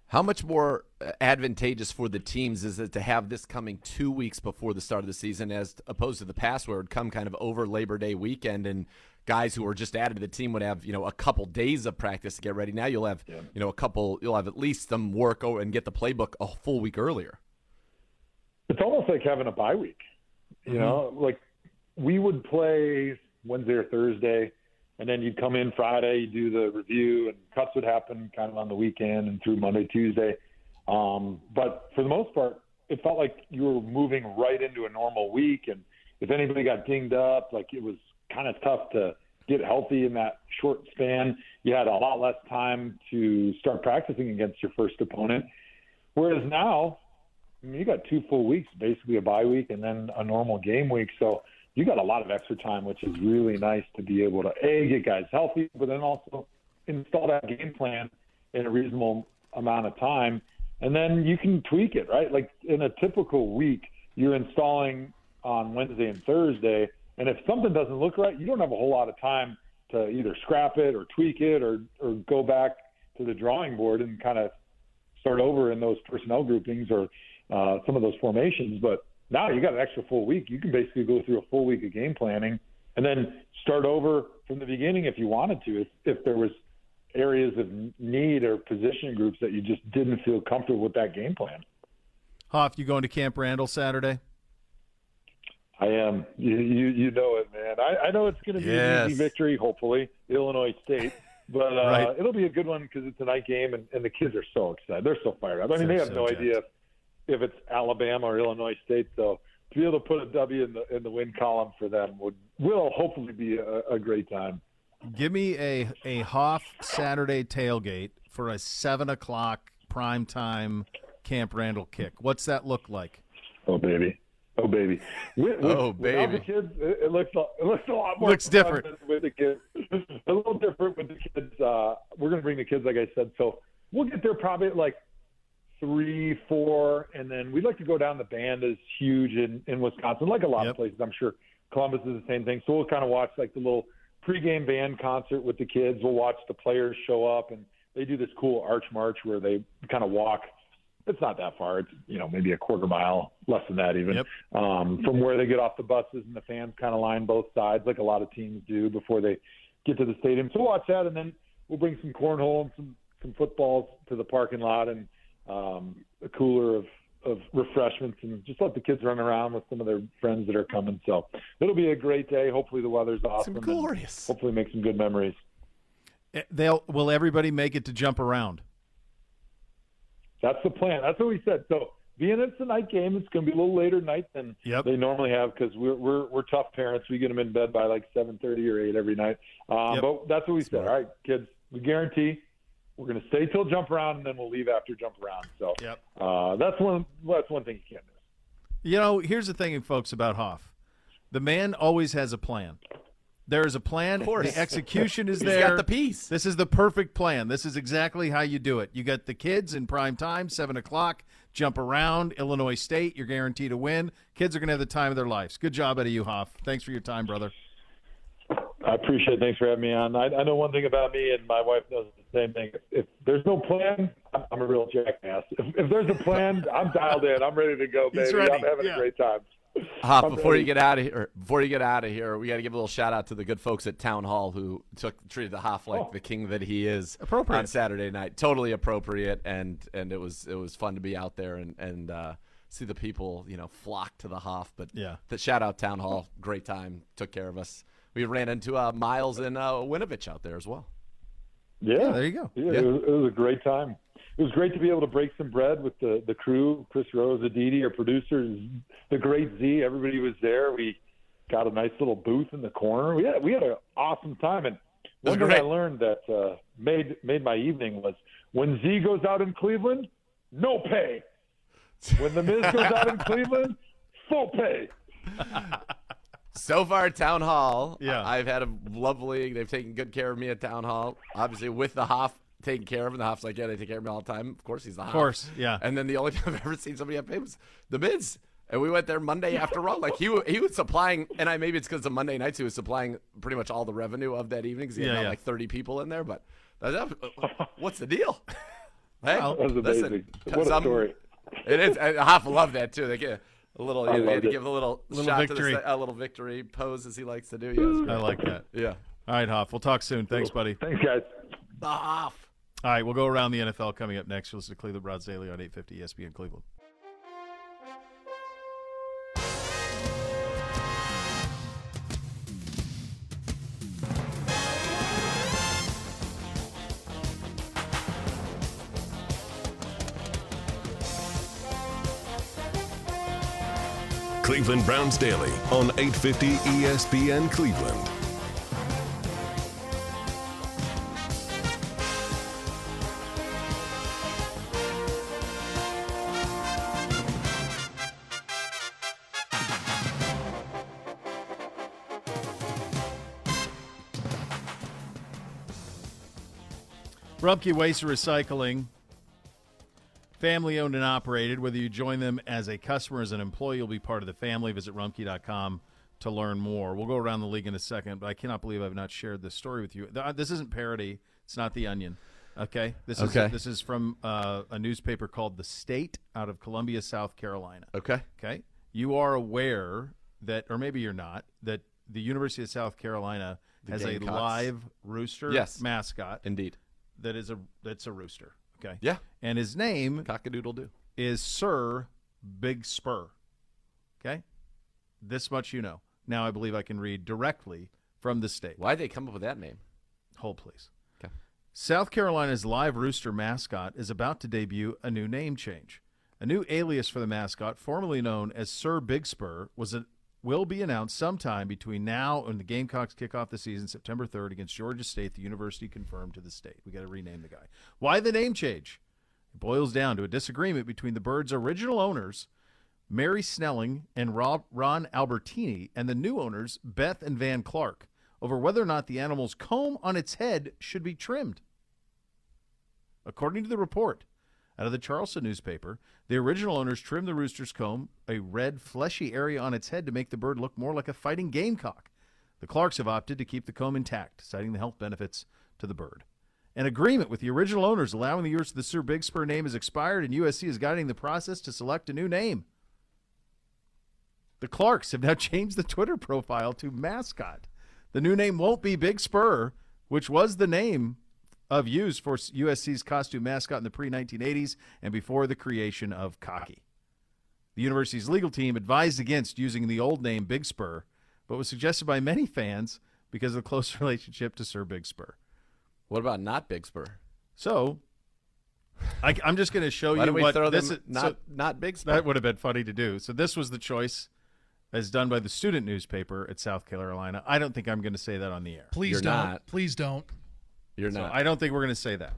How much more advantageous for the teams is it to have this coming two weeks before the start of the season as opposed to the past where it would come kind of over Labor Day weekend and guys who were just added to the team would have, you know, a couple days of practice to get ready. Now you'll have, yeah. you know, a couple, you'll have at least some work and get the playbook a full week earlier. It's almost like having a bye week. You mm-hmm. know, like we would play Wednesday or Thursday, and then you'd come in Friday, you do the review, and cuts would happen kind of on the weekend and through Monday, Tuesday. Um, but for the most part, it felt like you were moving right into a normal week. And if anybody got dinged up, like it was kind of tough to get healthy in that short span. You had a lot less time to start practicing against your first opponent. Whereas now, I mean, you got two full weeks, basically a bye week and then a normal game week. So you got a lot of extra time, which is really nice to be able to a get guys healthy, but then also install that game plan in a reasonable amount of time, and then you can tweak it. Right, like in a typical week, you're installing on Wednesday and Thursday, and if something doesn't look right, you don't have a whole lot of time to either scrap it or tweak it or or go back to the drawing board and kind of start over in those personnel groupings or uh, some of those formations. But now you got an extra full week. You can basically go through a full week of game planning and then start over from the beginning if you wanted to. If, if there was areas of need or position groups that you just didn't feel comfortable with that game plan. Hoff, you going to Camp Randall Saturday? I am. You you, you know it, man. I, I know it's going to be yes. an easy victory. Hopefully, Illinois State, but (laughs) uh, right. it'll be a good one because it's a night game, and, and the kids are so excited. They're so fired up. I mean, They're they have so no idea if it's Alabama or Illinois State. though, to be able to put a W in the in the win column for them would will hopefully be a, a great time. Give me a a Hoff Saturday tailgate for a seven o'clock prime time Camp Randall kick. What's that look like? Oh baby. Oh baby! With, with, oh baby! the kids, it, it, looks a, it looks a lot more. Looks different with the kids. (laughs) a little different with the kids. Uh, we're gonna bring the kids, like I said. So we'll get there probably at like three, four, and then we'd like to go down. The band is huge in, in Wisconsin, like a lot yep. of places. I'm sure Columbus is the same thing. So we'll kind of watch like the little pregame band concert with the kids. We'll watch the players show up, and they do this cool arch march where they kind of walk. It's not that far. It's you know maybe a quarter mile, less than that even, yep. um, from where they get off the buses, and the fans kind of line both sides, like a lot of teams do before they get to the stadium. So we'll watch that, and then we'll bring some cornhole and some some footballs to the parking lot and um, a cooler of of refreshments and just let the kids run around with some of their friends that are coming. So it'll be a great day. Hopefully the weather's awesome. and glorious. Hopefully make some good memories. Eh, They'll will everybody make it to jump around? That's the plan. That's what we said. So being it's a night game, it's going to be a little later night than Yep. they normally have because we're, we're we're tough parents. We get them in bed by like seven thirty or eight every night. Um, Yep. But that's what we said. All right, kids, we guarantee we're going to stay till jump around and then we'll leave after jump around. So Yep. uh, that's one that's one thing you can't miss. You know, here's the thing, folks, about Hoff. The man always has a plan. There is a plan. course. The execution is (laughs) He's there. got the piece. This is the perfect plan. This is exactly how you do it. You got the kids in prime time, seven o'clock. Jump around Illinois State. You're guaranteed to win. Kids are going to have the time of their lives. Good job out of you, Hoff. Thanks for your time, brother. I appreciate it. Thanks for having me on. I, I know one thing about me, and my wife knows the same thing. If, if there's no plan, I'm, I'm a real jackass. If, if there's a plan, I'm dialed in. I'm ready to go, baby. ready. I'm having Yeah. a great time. Hop, I'm before ready. you get out of here, before you get out of here, we got to give a little shout out to the good folks at Town Hall who took treated the Hoff like Oh. the king that he is Appropriate. on Saturday night. Totally appropriate, and and it was it was fun to be out there and and uh, see the people you know flock to the Hoff. But Yeah. the shout out Town Hall, great time, took care of us. We ran into uh, Myles and uh, Winovich out there as well. Yeah, there you go. Yeah, Yeah. It, was, it was a great time. It was great to be able to break some bread with the the crew, Chris Rose, Aditi, our producers, the great Z. Everybody was there. We got a nice little booth in the corner. We had we had an awesome time. And one thing I learned that uh, made made my evening was when Z goes out in Cleveland, no pay. When the Miz goes out in (laughs) Cleveland, full pay. (laughs) So far, Town Hall. Yeah. I- I've had a lovely. They've taken good care of me at Town Hall. Obviously, with the Hoff taking care of him. The Hoff's like, yeah, they take care of me all the time. Of course, he's the Hoff. Of course, yeah. And then the only (laughs) time I've ever seen somebody have paid was the Miz. And we went there Monday after Raw. Like he he was supplying, and I maybe it's because of Monday nights he was supplying pretty much all the revenue of that evening because he had Yeah, about yeah. like thirty people in there. But that, (laughs) what's the deal? Hey, Well, That was listen, amazing. what a some- story. It is. Hoff loved that too. They get a little. I You know, had to it. give a little, Little shot victory. to the, a little victory pose as he likes to do. Yeah, I like that. Yeah. All right, Hoff. We'll talk soon. Thanks, buddy. Thanks, guys. The Hoff. All right, we'll go around the NFL coming up next. You'll listen to Cleveland Browns Daily on 850 ESPN Cleveland. Cleveland Browns Daily on 850 ESPN Cleveland. Rumpke Waste Recycling, family owned and operated. Whether you join them as a customer as an employee, you'll be part of the family. Visit rumpke.com to learn more. We'll go around the league in a second, but I cannot believe I've not shared this story with you. This isn't parody. It's not The Onion. Okay, this is Okay. this is from uh, a newspaper called The State out of Columbia, South Carolina. Okay. Okay. You are aware that, or maybe you're not, that the University of South Carolina The has a live rooster Yes. mascot Indeed. that is a that's a rooster. Okay. Yeah. And his name Cockadoodle do. is Sir Big Spur. Okay. This much you know. Now I believe I can read directly from the state. Why'd they come up with that name? Hold please. Okay. South Carolina's live rooster mascot is about to debut a new name change. A new alias for the mascot, formerly known as Sir Big Spur, was a, will be announced sometime between now and the Gamecocks kick off the season September 3rd against Georgia State. The university confirmed to the state. We got to rename the guy. Why the name change? It boils down to a disagreement between the bird's original owners, Mary Snelling and Rob, Ron Albertini, and the new owners, Beth and Van Clark, over whether or not the animal's comb on its head should be trimmed. According to the report out of the Charleston newspaper, the original owners trimmed the rooster's comb, a red, fleshy area on its head, to make the bird look more like a fighting gamecock. The Clarks have opted to keep the comb intact, citing the health benefits to the bird. An agreement with the original owners allowing the use of the Sir Big Spur name has expired, and USC is guiding the process to select a new name. The Clarks have now (laughs) changed the Twitter profile to mascot. The new name won't be Big Spur, which was the name of use for USC's costume mascot in the pre 1980s and before the creation of Cocky. The university's legal team advised against using the old name Big Spur, but was suggested by many fans because of the close (laughs) relationship to Sir Big Spur. What about not Big Spur? So, I, am just going to show Why you don't we what throw this them is, not so not Big Spur? that would have been funny to do. So this was the choice as done by the student newspaper at South Carolina. I don't think I'm going to say that on the air. Please You're don't. not. Please don't. You're So not. I don't think we're going to say that.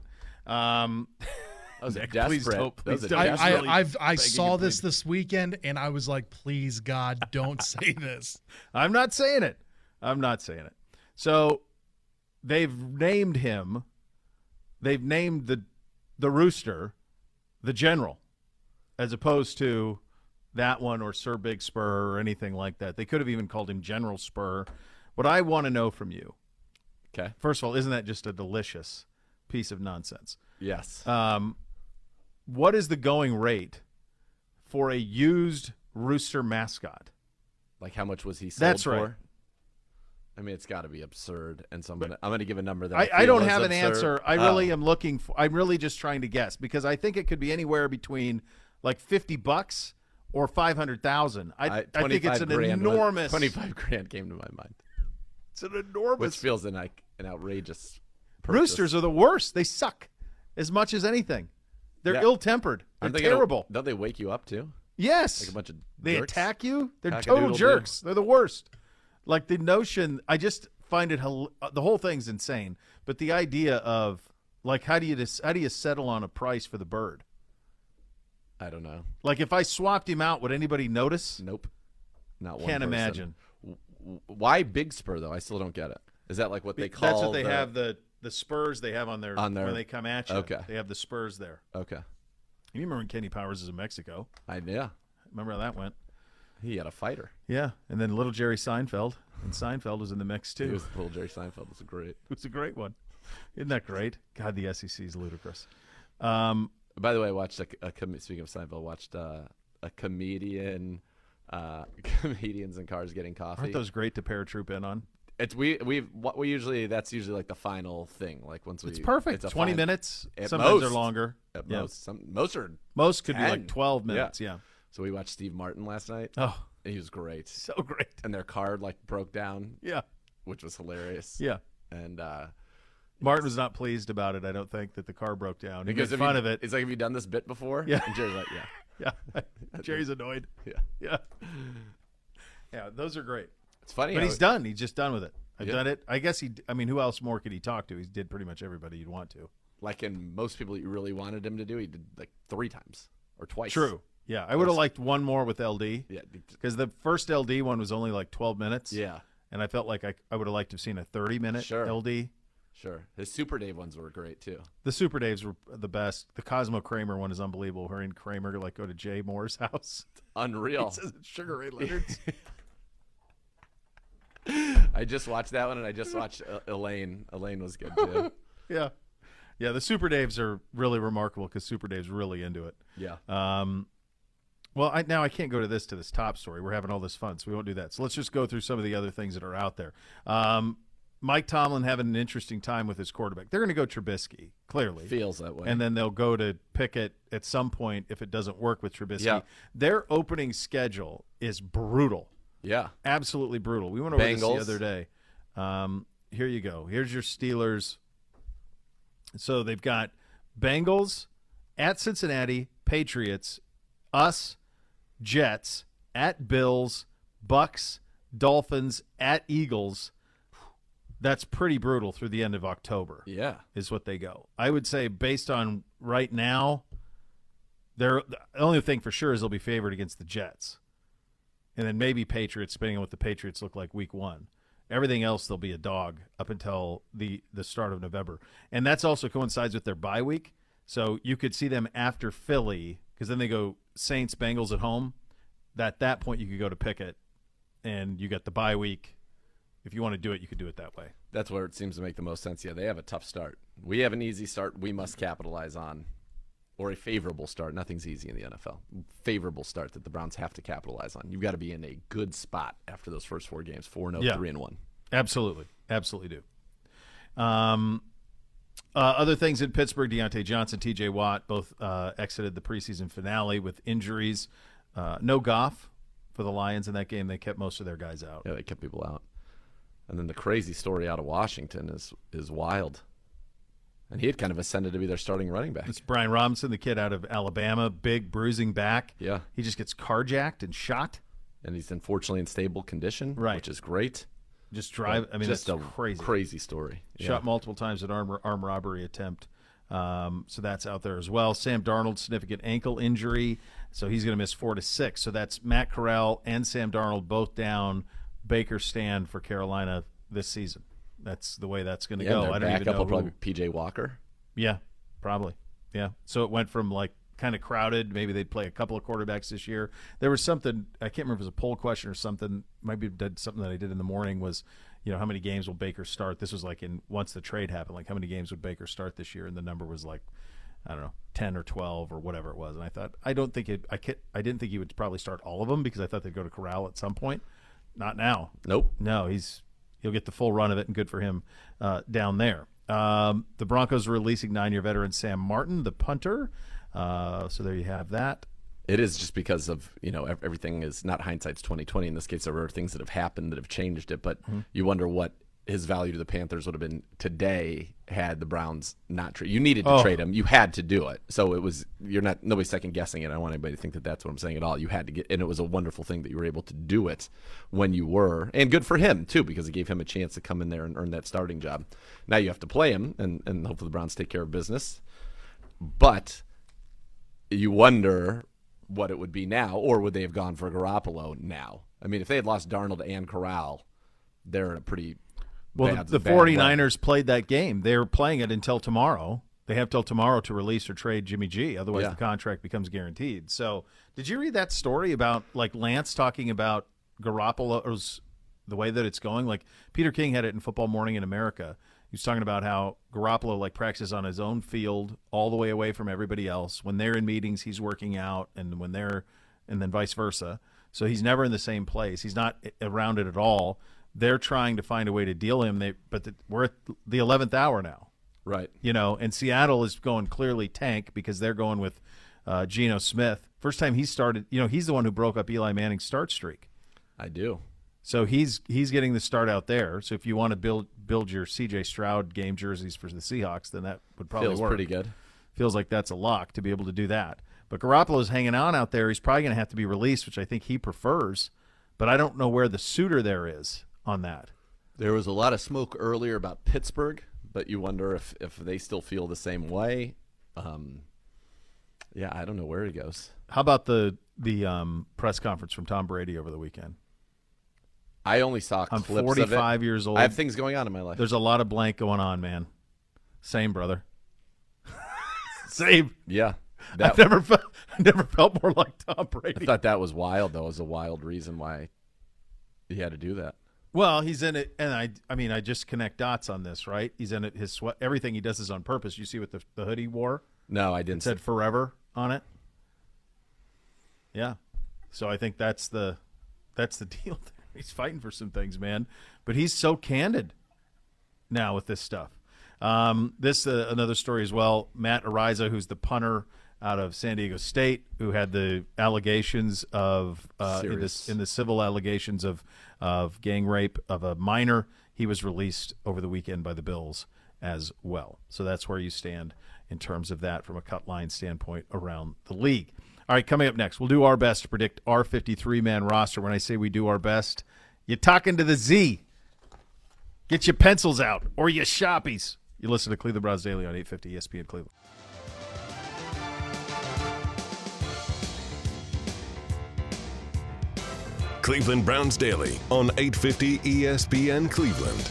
Um, That was Nick, (laughs) desperate. please don't- that was please don't. I, I, I've, I saw this please. this weekend, and I was like, please, God, don't say (laughs) this. I'm not saying it. I'm not saying it. So they've named him. They've named the the rooster, the general, as opposed to that one or Sir Big Spur or anything like that. They could have even called him General Spur. What I want to know from you, okay. first of all, isn't that just a delicious piece of nonsense? Yes. Um, what is the going rate for a used rooster mascot? like how much was he sold That's for? right. I mean, it's got to be absurd, and so I'm gonna I'm gonna give a number that I, I, I don't have an answer. I really Oh. am looking for. I'm really just trying to guess because I think it could be anywhere between like fifty bucks or five hundred thousand. I, I, I think it's an enormous. 25 grand came to my mind, It's an enormous. which feels an like an outrageous. purchase. Roosters are the worst. They suck as much as anything. They're Yeah. ill-tempered. They're they terrible. don't they wake you up too? Yes. Like a bunch of they jerks? attack you. They're total jerks. They're the worst. Like the notion, I just find it uh, the whole thing's insane. But the idea of like how do you dis- how do you settle on a price for the bird? I don't know. Like if I swapped him out, would anybody notice? Nope. Not one. Can't person. imagine. Why Big Spur though? I still don't get it. Is that like what they call? That's what they the- have the the spurs they have on their On their- when they come at you. Okay. They have the spurs there. Okay. You remember when Kenny Powers is in Mexico? I yeah. Remember how that went? He had a fighter. Yeah, and then little Jerry Seinfeld, and Seinfeld was in the mix too. Was little Jerry Seinfeld was a great. (laughs) It was a great one. Isn't that great? God, the SEC is ludicrous. Um, By the way, I watched a, a speaking of Seinfeld, watched uh, a comedian, uh, (laughs) comedians and cars getting coffee. aren't those great to paratroop in on? It's we we what we usually that's usually like the final thing. Like once we It's perfect. It's Twenty fin- minutes. At Sometimes they're longer. At Yeah. most, some most are Most could be like twelve minutes. Yeah. So we watched Steve Martin last night. Oh, He was great. so great. And their card like broke down, Yeah. which was hilarious. Yeah. And uh Martin was not pleased about it. I don't think that the car broke down. He because made if fun you, of it. It's like, have you done this bit before? Yeah. And Jerry's like, yeah. (laughs) (laughs) Yeah. (laughs) Jerry's annoyed. Yeah. Yeah. Yeah. Those are great. It's funny. But he's done. He's just done with it. I've Yeah. done it. I guess he. I mean, who else more could he talk to? He did pretty much everybody you'd want to. like in most people you really wanted him to do, he did like three times or twice. True. Yeah, I would have liked one more with LD. Yeah. Because the first LD one was only like 12 minutes. Yeah. And I felt like I, I would have liked to have seen a 30 minute Sure. LD. Sure. His Super Dave ones were great too. The Super Daves were the best. The Cosmo Kramer one is unbelievable. Her and Kramer like go to Jay Moore's house. (laughs) Unreal. He says it's Sugar Ray Leonard's. (laughs) I just watched that one, and I just watched uh, Elaine. Elaine was good too. (laughs) yeah. Yeah, the Super Daves are really remarkable because Super Dave's really into it. Yeah. Um, well, I, now I can't go to this to this top story. We're having all this fun, so we won't do that. So let's just go through some of the other things that are out there. Um, Mike Tomlin having an interesting time with his quarterback. They're going to go Trubisky, clearly. Feels that way. And then they'll go to Pickett at some point if it doesn't work with Trubisky. Yeah. Their opening schedule is brutal. Yeah. Absolutely brutal. We went over this the other day. Um, here you go. Here's your Steelers. So they've got Bengals at Cincinnati, Patriots, us, Jets, at Bills, Bucks, Dolphins, at Eagles. That's pretty brutal through the end of October. Yeah. Is what they go. I would say based on right now, they're the only thing for sure is they'll be favored against the Jets. And then maybe Patriots, depending on what the Patriots look like week one. Everything else they'll be a dog up until the the start of November. And that's also coincides with their bye week. So you could see them after Philly, because then they go Saints, Bengals at home. At that point you could go to Pickett and you get the bye week. If you want to do it, you could do it that way. That's where it seems to make the most sense. Yeah, they have a tough start. We have an easy start. We must capitalize on, or a favorable start. Nothing's easy in the NFL. Favorable start that the Browns have to capitalize on. You've got to be in a good spot after those first four games. Four, no, Yeah. three and one. Absolutely, absolutely do. Um, Uh, other things in Pittsburgh: Diontae Johnson, T.J. Watt both uh, exited the preseason finale with injuries. Uh, no Goff for the Lions in that game. They kept most of their guys out. Yeah, they kept people out. And then the crazy story out of Washington is is wild. And he had kind of ascended to be their starting running back. It's Brian Robinson, the kid out of Alabama, big bruising back. Yeah. He just gets carjacked and shot. And he's unfortunately in stable condition, Right. which is great. Just drive. I mean, just that's a crazy. crazy story. Shot multiple times at arm arm robbery attempt. Um, so that's out there as well. Sam Darnold significant ankle injury, so he's going to miss four to six. So that's Matt Corral and Sam Darnold both down. Baker stand for Carolina this season. That's the way that's going to Yeah, go. I don't even backup know will probably be PJ Walker. Yeah, probably. Yeah. So it went from like kind of crowded. Maybe they'd play a couple of quarterbacks this year. There was something I can't remember if it was a poll question or something. Might be did something that I did in the morning was, you know, how many games will Baker start? This was like in once the trade happened, like how many games would Baker start this year? And the number was like, I don't know, ten or twelve or whatever it was. And I thought I don't think it. I I didn't think he would probably start all of them because I thought they'd go to Corral at some point. Not now. Nope. No, he's he'll get the full run of it, and good for him uh, down there. Um, the Broncos are releasing nine-year veteran Sam Martin, the punter. Uh, so there you have that. It is just because of you know everything is not hindsight's twenty twenty. In this case, there are things that have happened that have changed it, but Mhm. you wonder what his value to the Panthers would have been today had the Browns not trade. You needed to Oh. trade him. You had to do it. So it was you're not nobody second guessing it. I don't want anybody to think that that's what I'm saying at all. You had to get, and it was a wonderful thing that you were able to do it when you were, and good for him too because it gave him a chance to come in there and earn that starting job. Now you have to play him, and and hopefully the Browns take care of business. But you wonder what it would be now, or would they have gone for Garoppolo now? I mean, if they had lost Darnold and Corral, they're in a pretty Well, bad, the, the bad 49ers played that game. They're playing it until tomorrow. They have till tomorrow to release or trade Jimmy G. Otherwise, Yeah. the contract becomes guaranteed. So, did you read that story about like Lance talking about Garoppolo's the way that it's going? Like Peter King had it in Football Morning in America. He was talking about how Garoppolo like practices on his own field, all the way away from everybody else. When they're in meetings, he's working out, and when they're, and then vice versa. So he's never in the same place. He's not around it at all. They're trying to find a way to deal him. They, but the, we're at the eleventh hour now. Right. You know, and Seattle is going clearly tank because they're going with uh, Geno Smith. First time he started, you know, he's the one who broke up Eli Manning's start streak. I do. So he's he's getting the start out there. So if you want to build build your CJ Stroud game jerseys for the Seahawks, then that would probably Feels work. pretty good. Feels like that's a lock to be able to do that. But Garoppolo's hanging on out there. He's probably going to have to be released, which I think he prefers. But I don't know where the suitor there is on that. There was a lot of smoke earlier about Pittsburgh, but you wonder if if they still feel the same way. Um, yeah, I don't know where he goes. How about the the um, press conference from Tom Brady over the weekend? I only saw I'm clips of it. 45 years old. I have things going on in my life. There's a lot of blank going on, man. Same, brother. (laughs) Same. Yeah, I've never felt I've never felt more like Tom Brady. I thought that was wild. Though, it was a wild reason why he had to do that. Well, he's in it, and I, I mean, I just connect dots on this, right? He's in it. His sweat, everything he does is on purpose. You see what the the hoodie wore? No, I didn't. It said "forever" on it. Yeah, so I think that's the that's the (laughs) deal. There. He's fighting for some things, man, but he's so candid now with this stuff. Um, this uh, another story as well. Matt Araiza, who's the punter out of San Diego State, who had the allegations of uh, in, this, in the civil allegations of of gang rape of a minor. He was released over the weekend by the Bills as well. So that's where you stand in terms of that from a cut line standpoint around the league. All right, coming up next, we'll do our best to predict our 53 man roster. When I say we do our best, you're talking to the Z. Get your pencils out or your shoppies. You listen to Cleveland Browns Daily on 850 ESPN Cleveland. Cleveland Browns Daily on 850 ESPN Cleveland.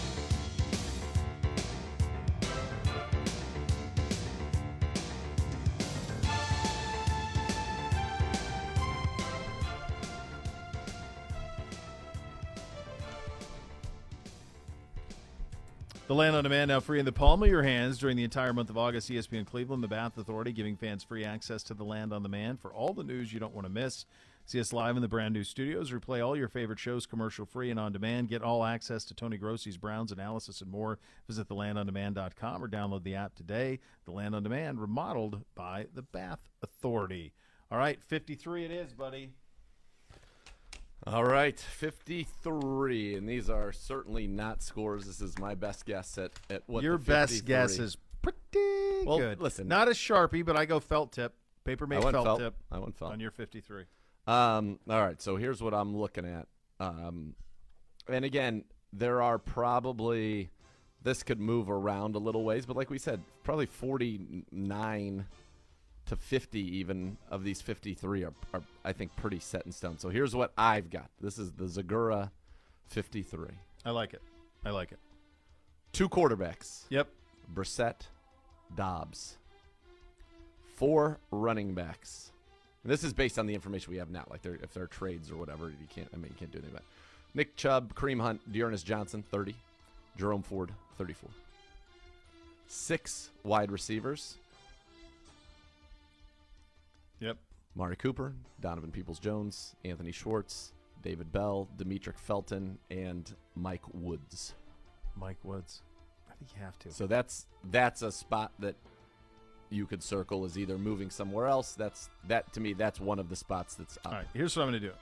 The Land on Demand now free in the palm of your hands during the entire month of August. ESPN Cleveland, the Bath Authority, giving fans free access to the Land on Demand for all the news you don't want to miss. See us live in the brand new studios. Replay all your favorite shows commercial free and on demand. Get all access to Tony Grossi's Browns analysis and more. Visit thelandondemand.com or download the app today. The Land on Demand, remodeled by the Bath Authority. All right, 53 it is, buddy. All right, 53. And these are certainly not scores. This is my best guess at, at what Your best guess is pretty Well, good. listen. not a sharpie, but I go felt tip, paper made felt, felt. tip. I went felt. on your 53. Um, all right, so here's what I'm looking at. Um, and again, there are probably this could move around a little ways, but like we said, probably 49 to 50 even of these 53 are, are I think pretty set in stone. So here's what I've got. This is the Zegura 53. I like it. I like it. Two quarterbacks. Yep. Brissett, Dobbs. Four running backs. And this is based on the information we have now. Like, they're, if they're trades or whatever, you can't. I mean, you can't do anything about. it. Nick Chubb, Kareem Hunt, D'Ernest Johnson, thirty. Jerome Ford, thirty-four. Six wide receivers. Yep. Mari Cooper, Donovan Peoples Jones, Anthony Schwartz, David Bell, Demetric Felton, and Mike Woods. Mike Woods. I think you have to. So that's that's a spot that you could circle as either moving somewhere else. That's that to me. That's one of the spots that's up. All right, here's what I'm going to do.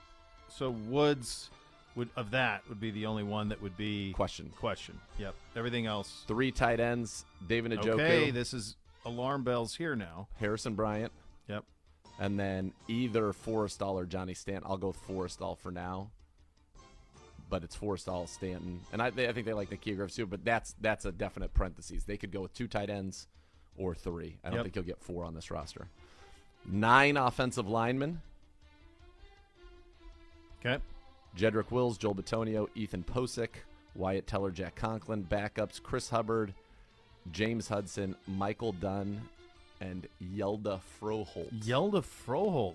So Woods would of that would be the only one that would be Question. question. Yep. Everything else. Three tight ends: David Njoku, Okay, this is alarm bells here now. Harrison Bryant, Yep. and then either Forristall or Johnny Stanton. I'll go with Forristall for now. But it's Forristall, Stanton, and I, they, I think they like the key too. But that's that's a definite parentheses. They could go with two tight ends or three. I don't Yep. think you'll get four on this roster. Nine offensive linemen. Okay. Jedrick Wills, Joel Bitonio, Ethan Pocic, Wyatt Teller, Jack Conklin, backups Chris Hubbard, James Hudson, Michael Dunn, and Hjalte Froholdt. Hjalte Froholdt.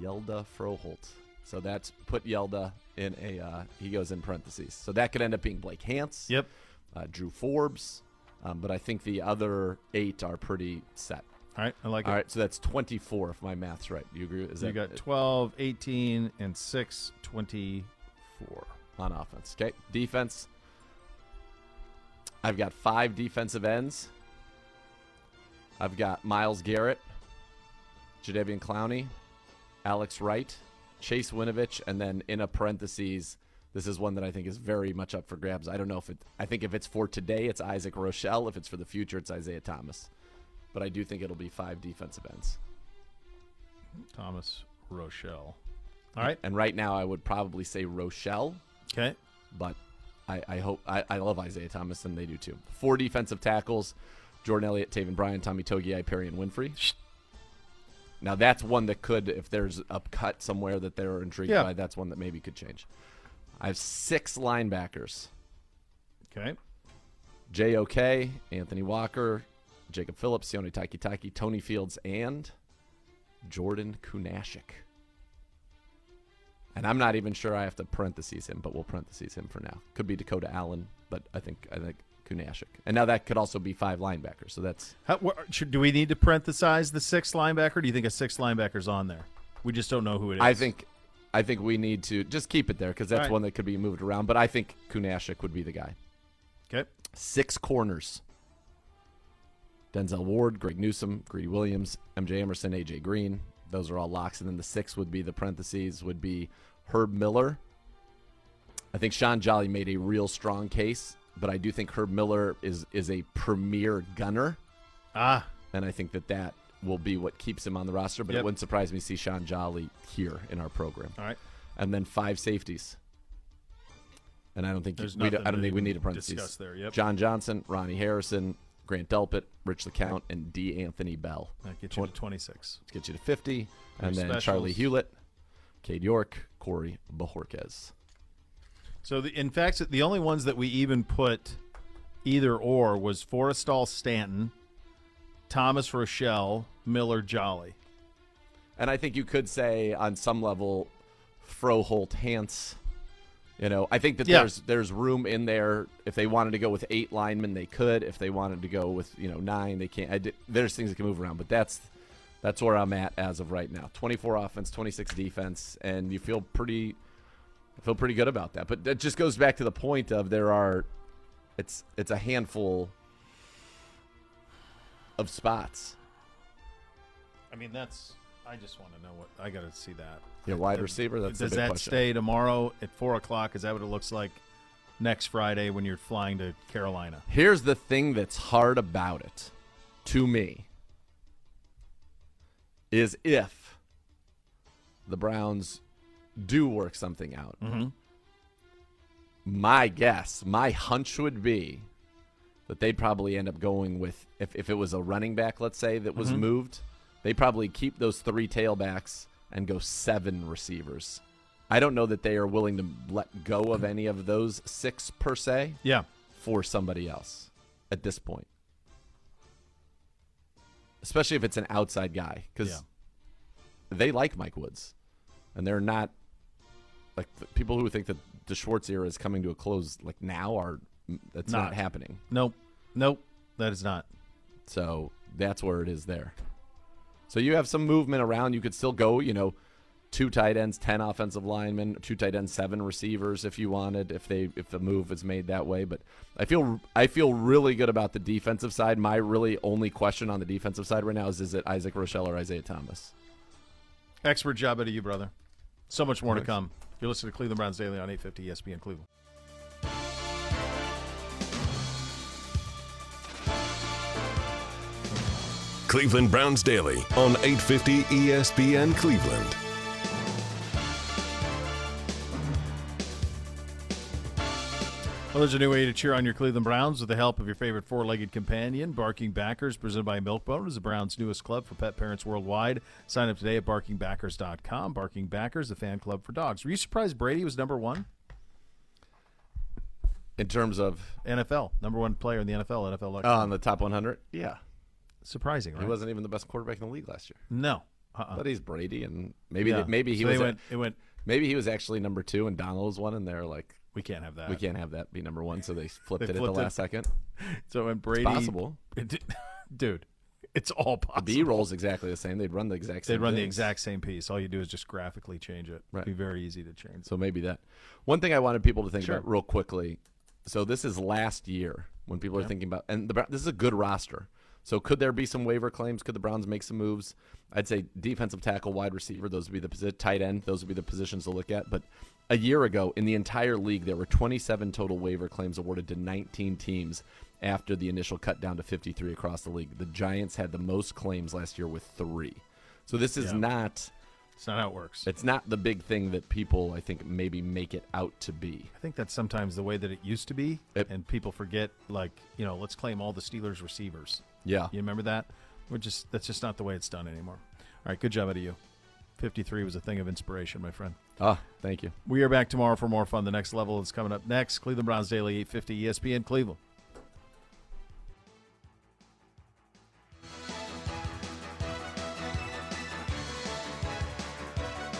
Hjalte Froholdt. So that's put Hjalte in a uh, he goes in parentheses. So that could end up being Blake Hance. Yep. Uh, Drew Forbes. Um, but I think the other eight are pretty set. All right, I like All it. right, so that's 24 if my math's right. You agree? Is you that got 12, 18, and 6, 24. on offense. Okay, defense. I've got five defensive ends. I've got Myles Garrett, Jadeveon Clowney, Alex Wright, Chase Winovich, and then in a parentheses, this is one that I think is very much up for grabs. I don't know if it. I think if it's for today, it's Isaac Rochell. If it's for the future, it's Isaiah Thomas. But I do think it'll be five defensive ends. Thomas Rochell. All right. And right now, I would probably say Rochell. Okay. but I, I hope I, I love Isaiah Thomas and they do too. Four defensive tackles: Jordan Elliott, Taven Bryan, Tommy Togiai, Perry, and Winfrey. Now that's one that could, if there's a cut somewhere that they're intrigued Yeah. by, that's one that maybe could change. I have six linebackers: Okay. J.O.K., Anthony Walker, Jacob Phillips, Sione Taiki, Tony Fields, and Jordan Kunaszyk. And I'm not even sure I have to parentheses him, but we'll parentheses him for now. Could be Dakota Allen, but I think I think Kunaszyk. And now that could also be five linebackers. So that's How, should, do we need to parenthesize the sixth linebacker? Do you think a sixth linebacker's on there? We just don't know who it is. I think I think we need to just keep it there because that's right. one that could be moved around. But I think Kunaszyk would be the guy. Okay. Six corners. Denzel Ward, Greg Newsom, Greedy Williams, MJ Emerson, AJ Green. Those are all locks. And then the six would be the parentheses would be Herb Miller. I think Sean Jolly made a real strong case, but I do think Herb Miller is is a premier gunner. Ah. And I think that that will be what keeps him on the roster. But Yep. it wouldn't surprise me to see Sean Jolly here in our program. All right. And then five safeties. And I don't think There's we don't, I don't think we need a parentheses. there, yep. John Johnson, Ronnie Harrison, Grant Delpit, Rich LeCounte, and D'Anthony Bell. That gets you to 26. Let's get you to 50. and then Charlie. Hughlett, Cade York, Corey Bojorquez. So, the, in fact, the only ones that we even put either or was Forristall Stanton, Thomas Rochell, Miller Jolly. And I think you could say on some level, Froholdt Hance You know, I think that Yeah. there's there's room in there. If they wanted to go with eight linemen, they could. If they wanted to go with you know nine, they can't. I di- there's things that can move around, but that's that's where I'm at as of right now. 24 offense, 26 defense, and you feel pretty I feel pretty good about that. But that just goes back to the point of there are it's it's a handful of spots. I mean, that's. I just want to know what I got to see that. Yeah, wide receiver. That's Does big that question. stay tomorrow at four o'clock? Is that what it looks like next Friday when you're flying to Carolina? Here's the thing that's hard about it to me is if the Browns do work something out. Mhm. My guess, my hunch would be that they'd probably end up going with if, if it was a running back, let's say, that was Mhm. moved, they probably keep those three tailbacks and go seven receivers. I don't know that they are willing to let go of any of those six per se Yeah. for somebody else at this point. Especially if it's an outside guy because Yeah. they like Mike Woods and they're not like the people who think that the Schwartz era is coming to a close like now are that's not, Not. happening. Nope. Nope. That is not. So that's where it is there. So you have some movement around. You could still go, you know, two tight ends, ten offensive linemen, two tight ends, seven receivers if you wanted, if they if the move is made that way. But I feel I feel really good about the defensive side. My really only question on the defensive side right now is is it Isaac Rochell or Isaiah Thomas? Expert job out of you, brother. So much more to come. You're listening to Cleveland Browns Daily on 850 ESPN Cleveland. Cleveland Browns Daily on 850 ESPN Cleveland. Well, there's a new way to cheer on your Cleveland Browns with the help of your favorite four-legged companion, Barking Backers, presented by Milkbone, is the Browns' newest club for pet parents worldwide. Sign up today at barkingbackers.com. Barking Backers, the fan club for dogs. Were you surprised Brady was number one? In terms of NFL, number one player in the NFL, NFL. oh, uh, on the top 100, yeah, Surprising, right? he wasn't even the best quarterback in the league last year. No. Uh-uh. But he's Brady, and maybe Yeah. maybe he So was went- it went- maybe he was actually number two, and Donald was one, and they're like, we can't have that. we can't have that be number one, so they flipped They it at flipped the it. last second. (laughs) So when Brady, possible. (laughs) It dude, it's all The possible. B roll's exactly the same. They'd run the exact same. They'd run the exact same piece. All you do is just graphically change it. Right. It'd be very easy to change. So maybe that. One thing I wanted people to think Sure. about real quickly. So this is last year when people are thinking about, and the, this is a good roster. So could there be some waiver claims? Could the Browns make some moves? I'd say defensive tackle, wide receiver, those would be the posi- tight end. Those would be the positions to look at. But a year ago, in the entire league, there were 27 total waiver claims awarded to 19 teams after the initial cut down to 53 across the league. The Giants had the most claims last year with three. So this is Yeah. not. It's not how it works. It's not the big thing that people, I think, maybe make it out to be. I think that's sometimes the way that it used to be, It- and people forget. Like you know, let's claim all the Steelers receivers. Yeah. You remember that? We're just that's just not the way it's done anymore. All right, good job out of you. Fifty-three was a thing of inspiration, my friend. Ah, thank you. We are back tomorrow for more fun. The next level is coming up next. Cleveland Browns Daily, eight fifty ESPN Cleveland.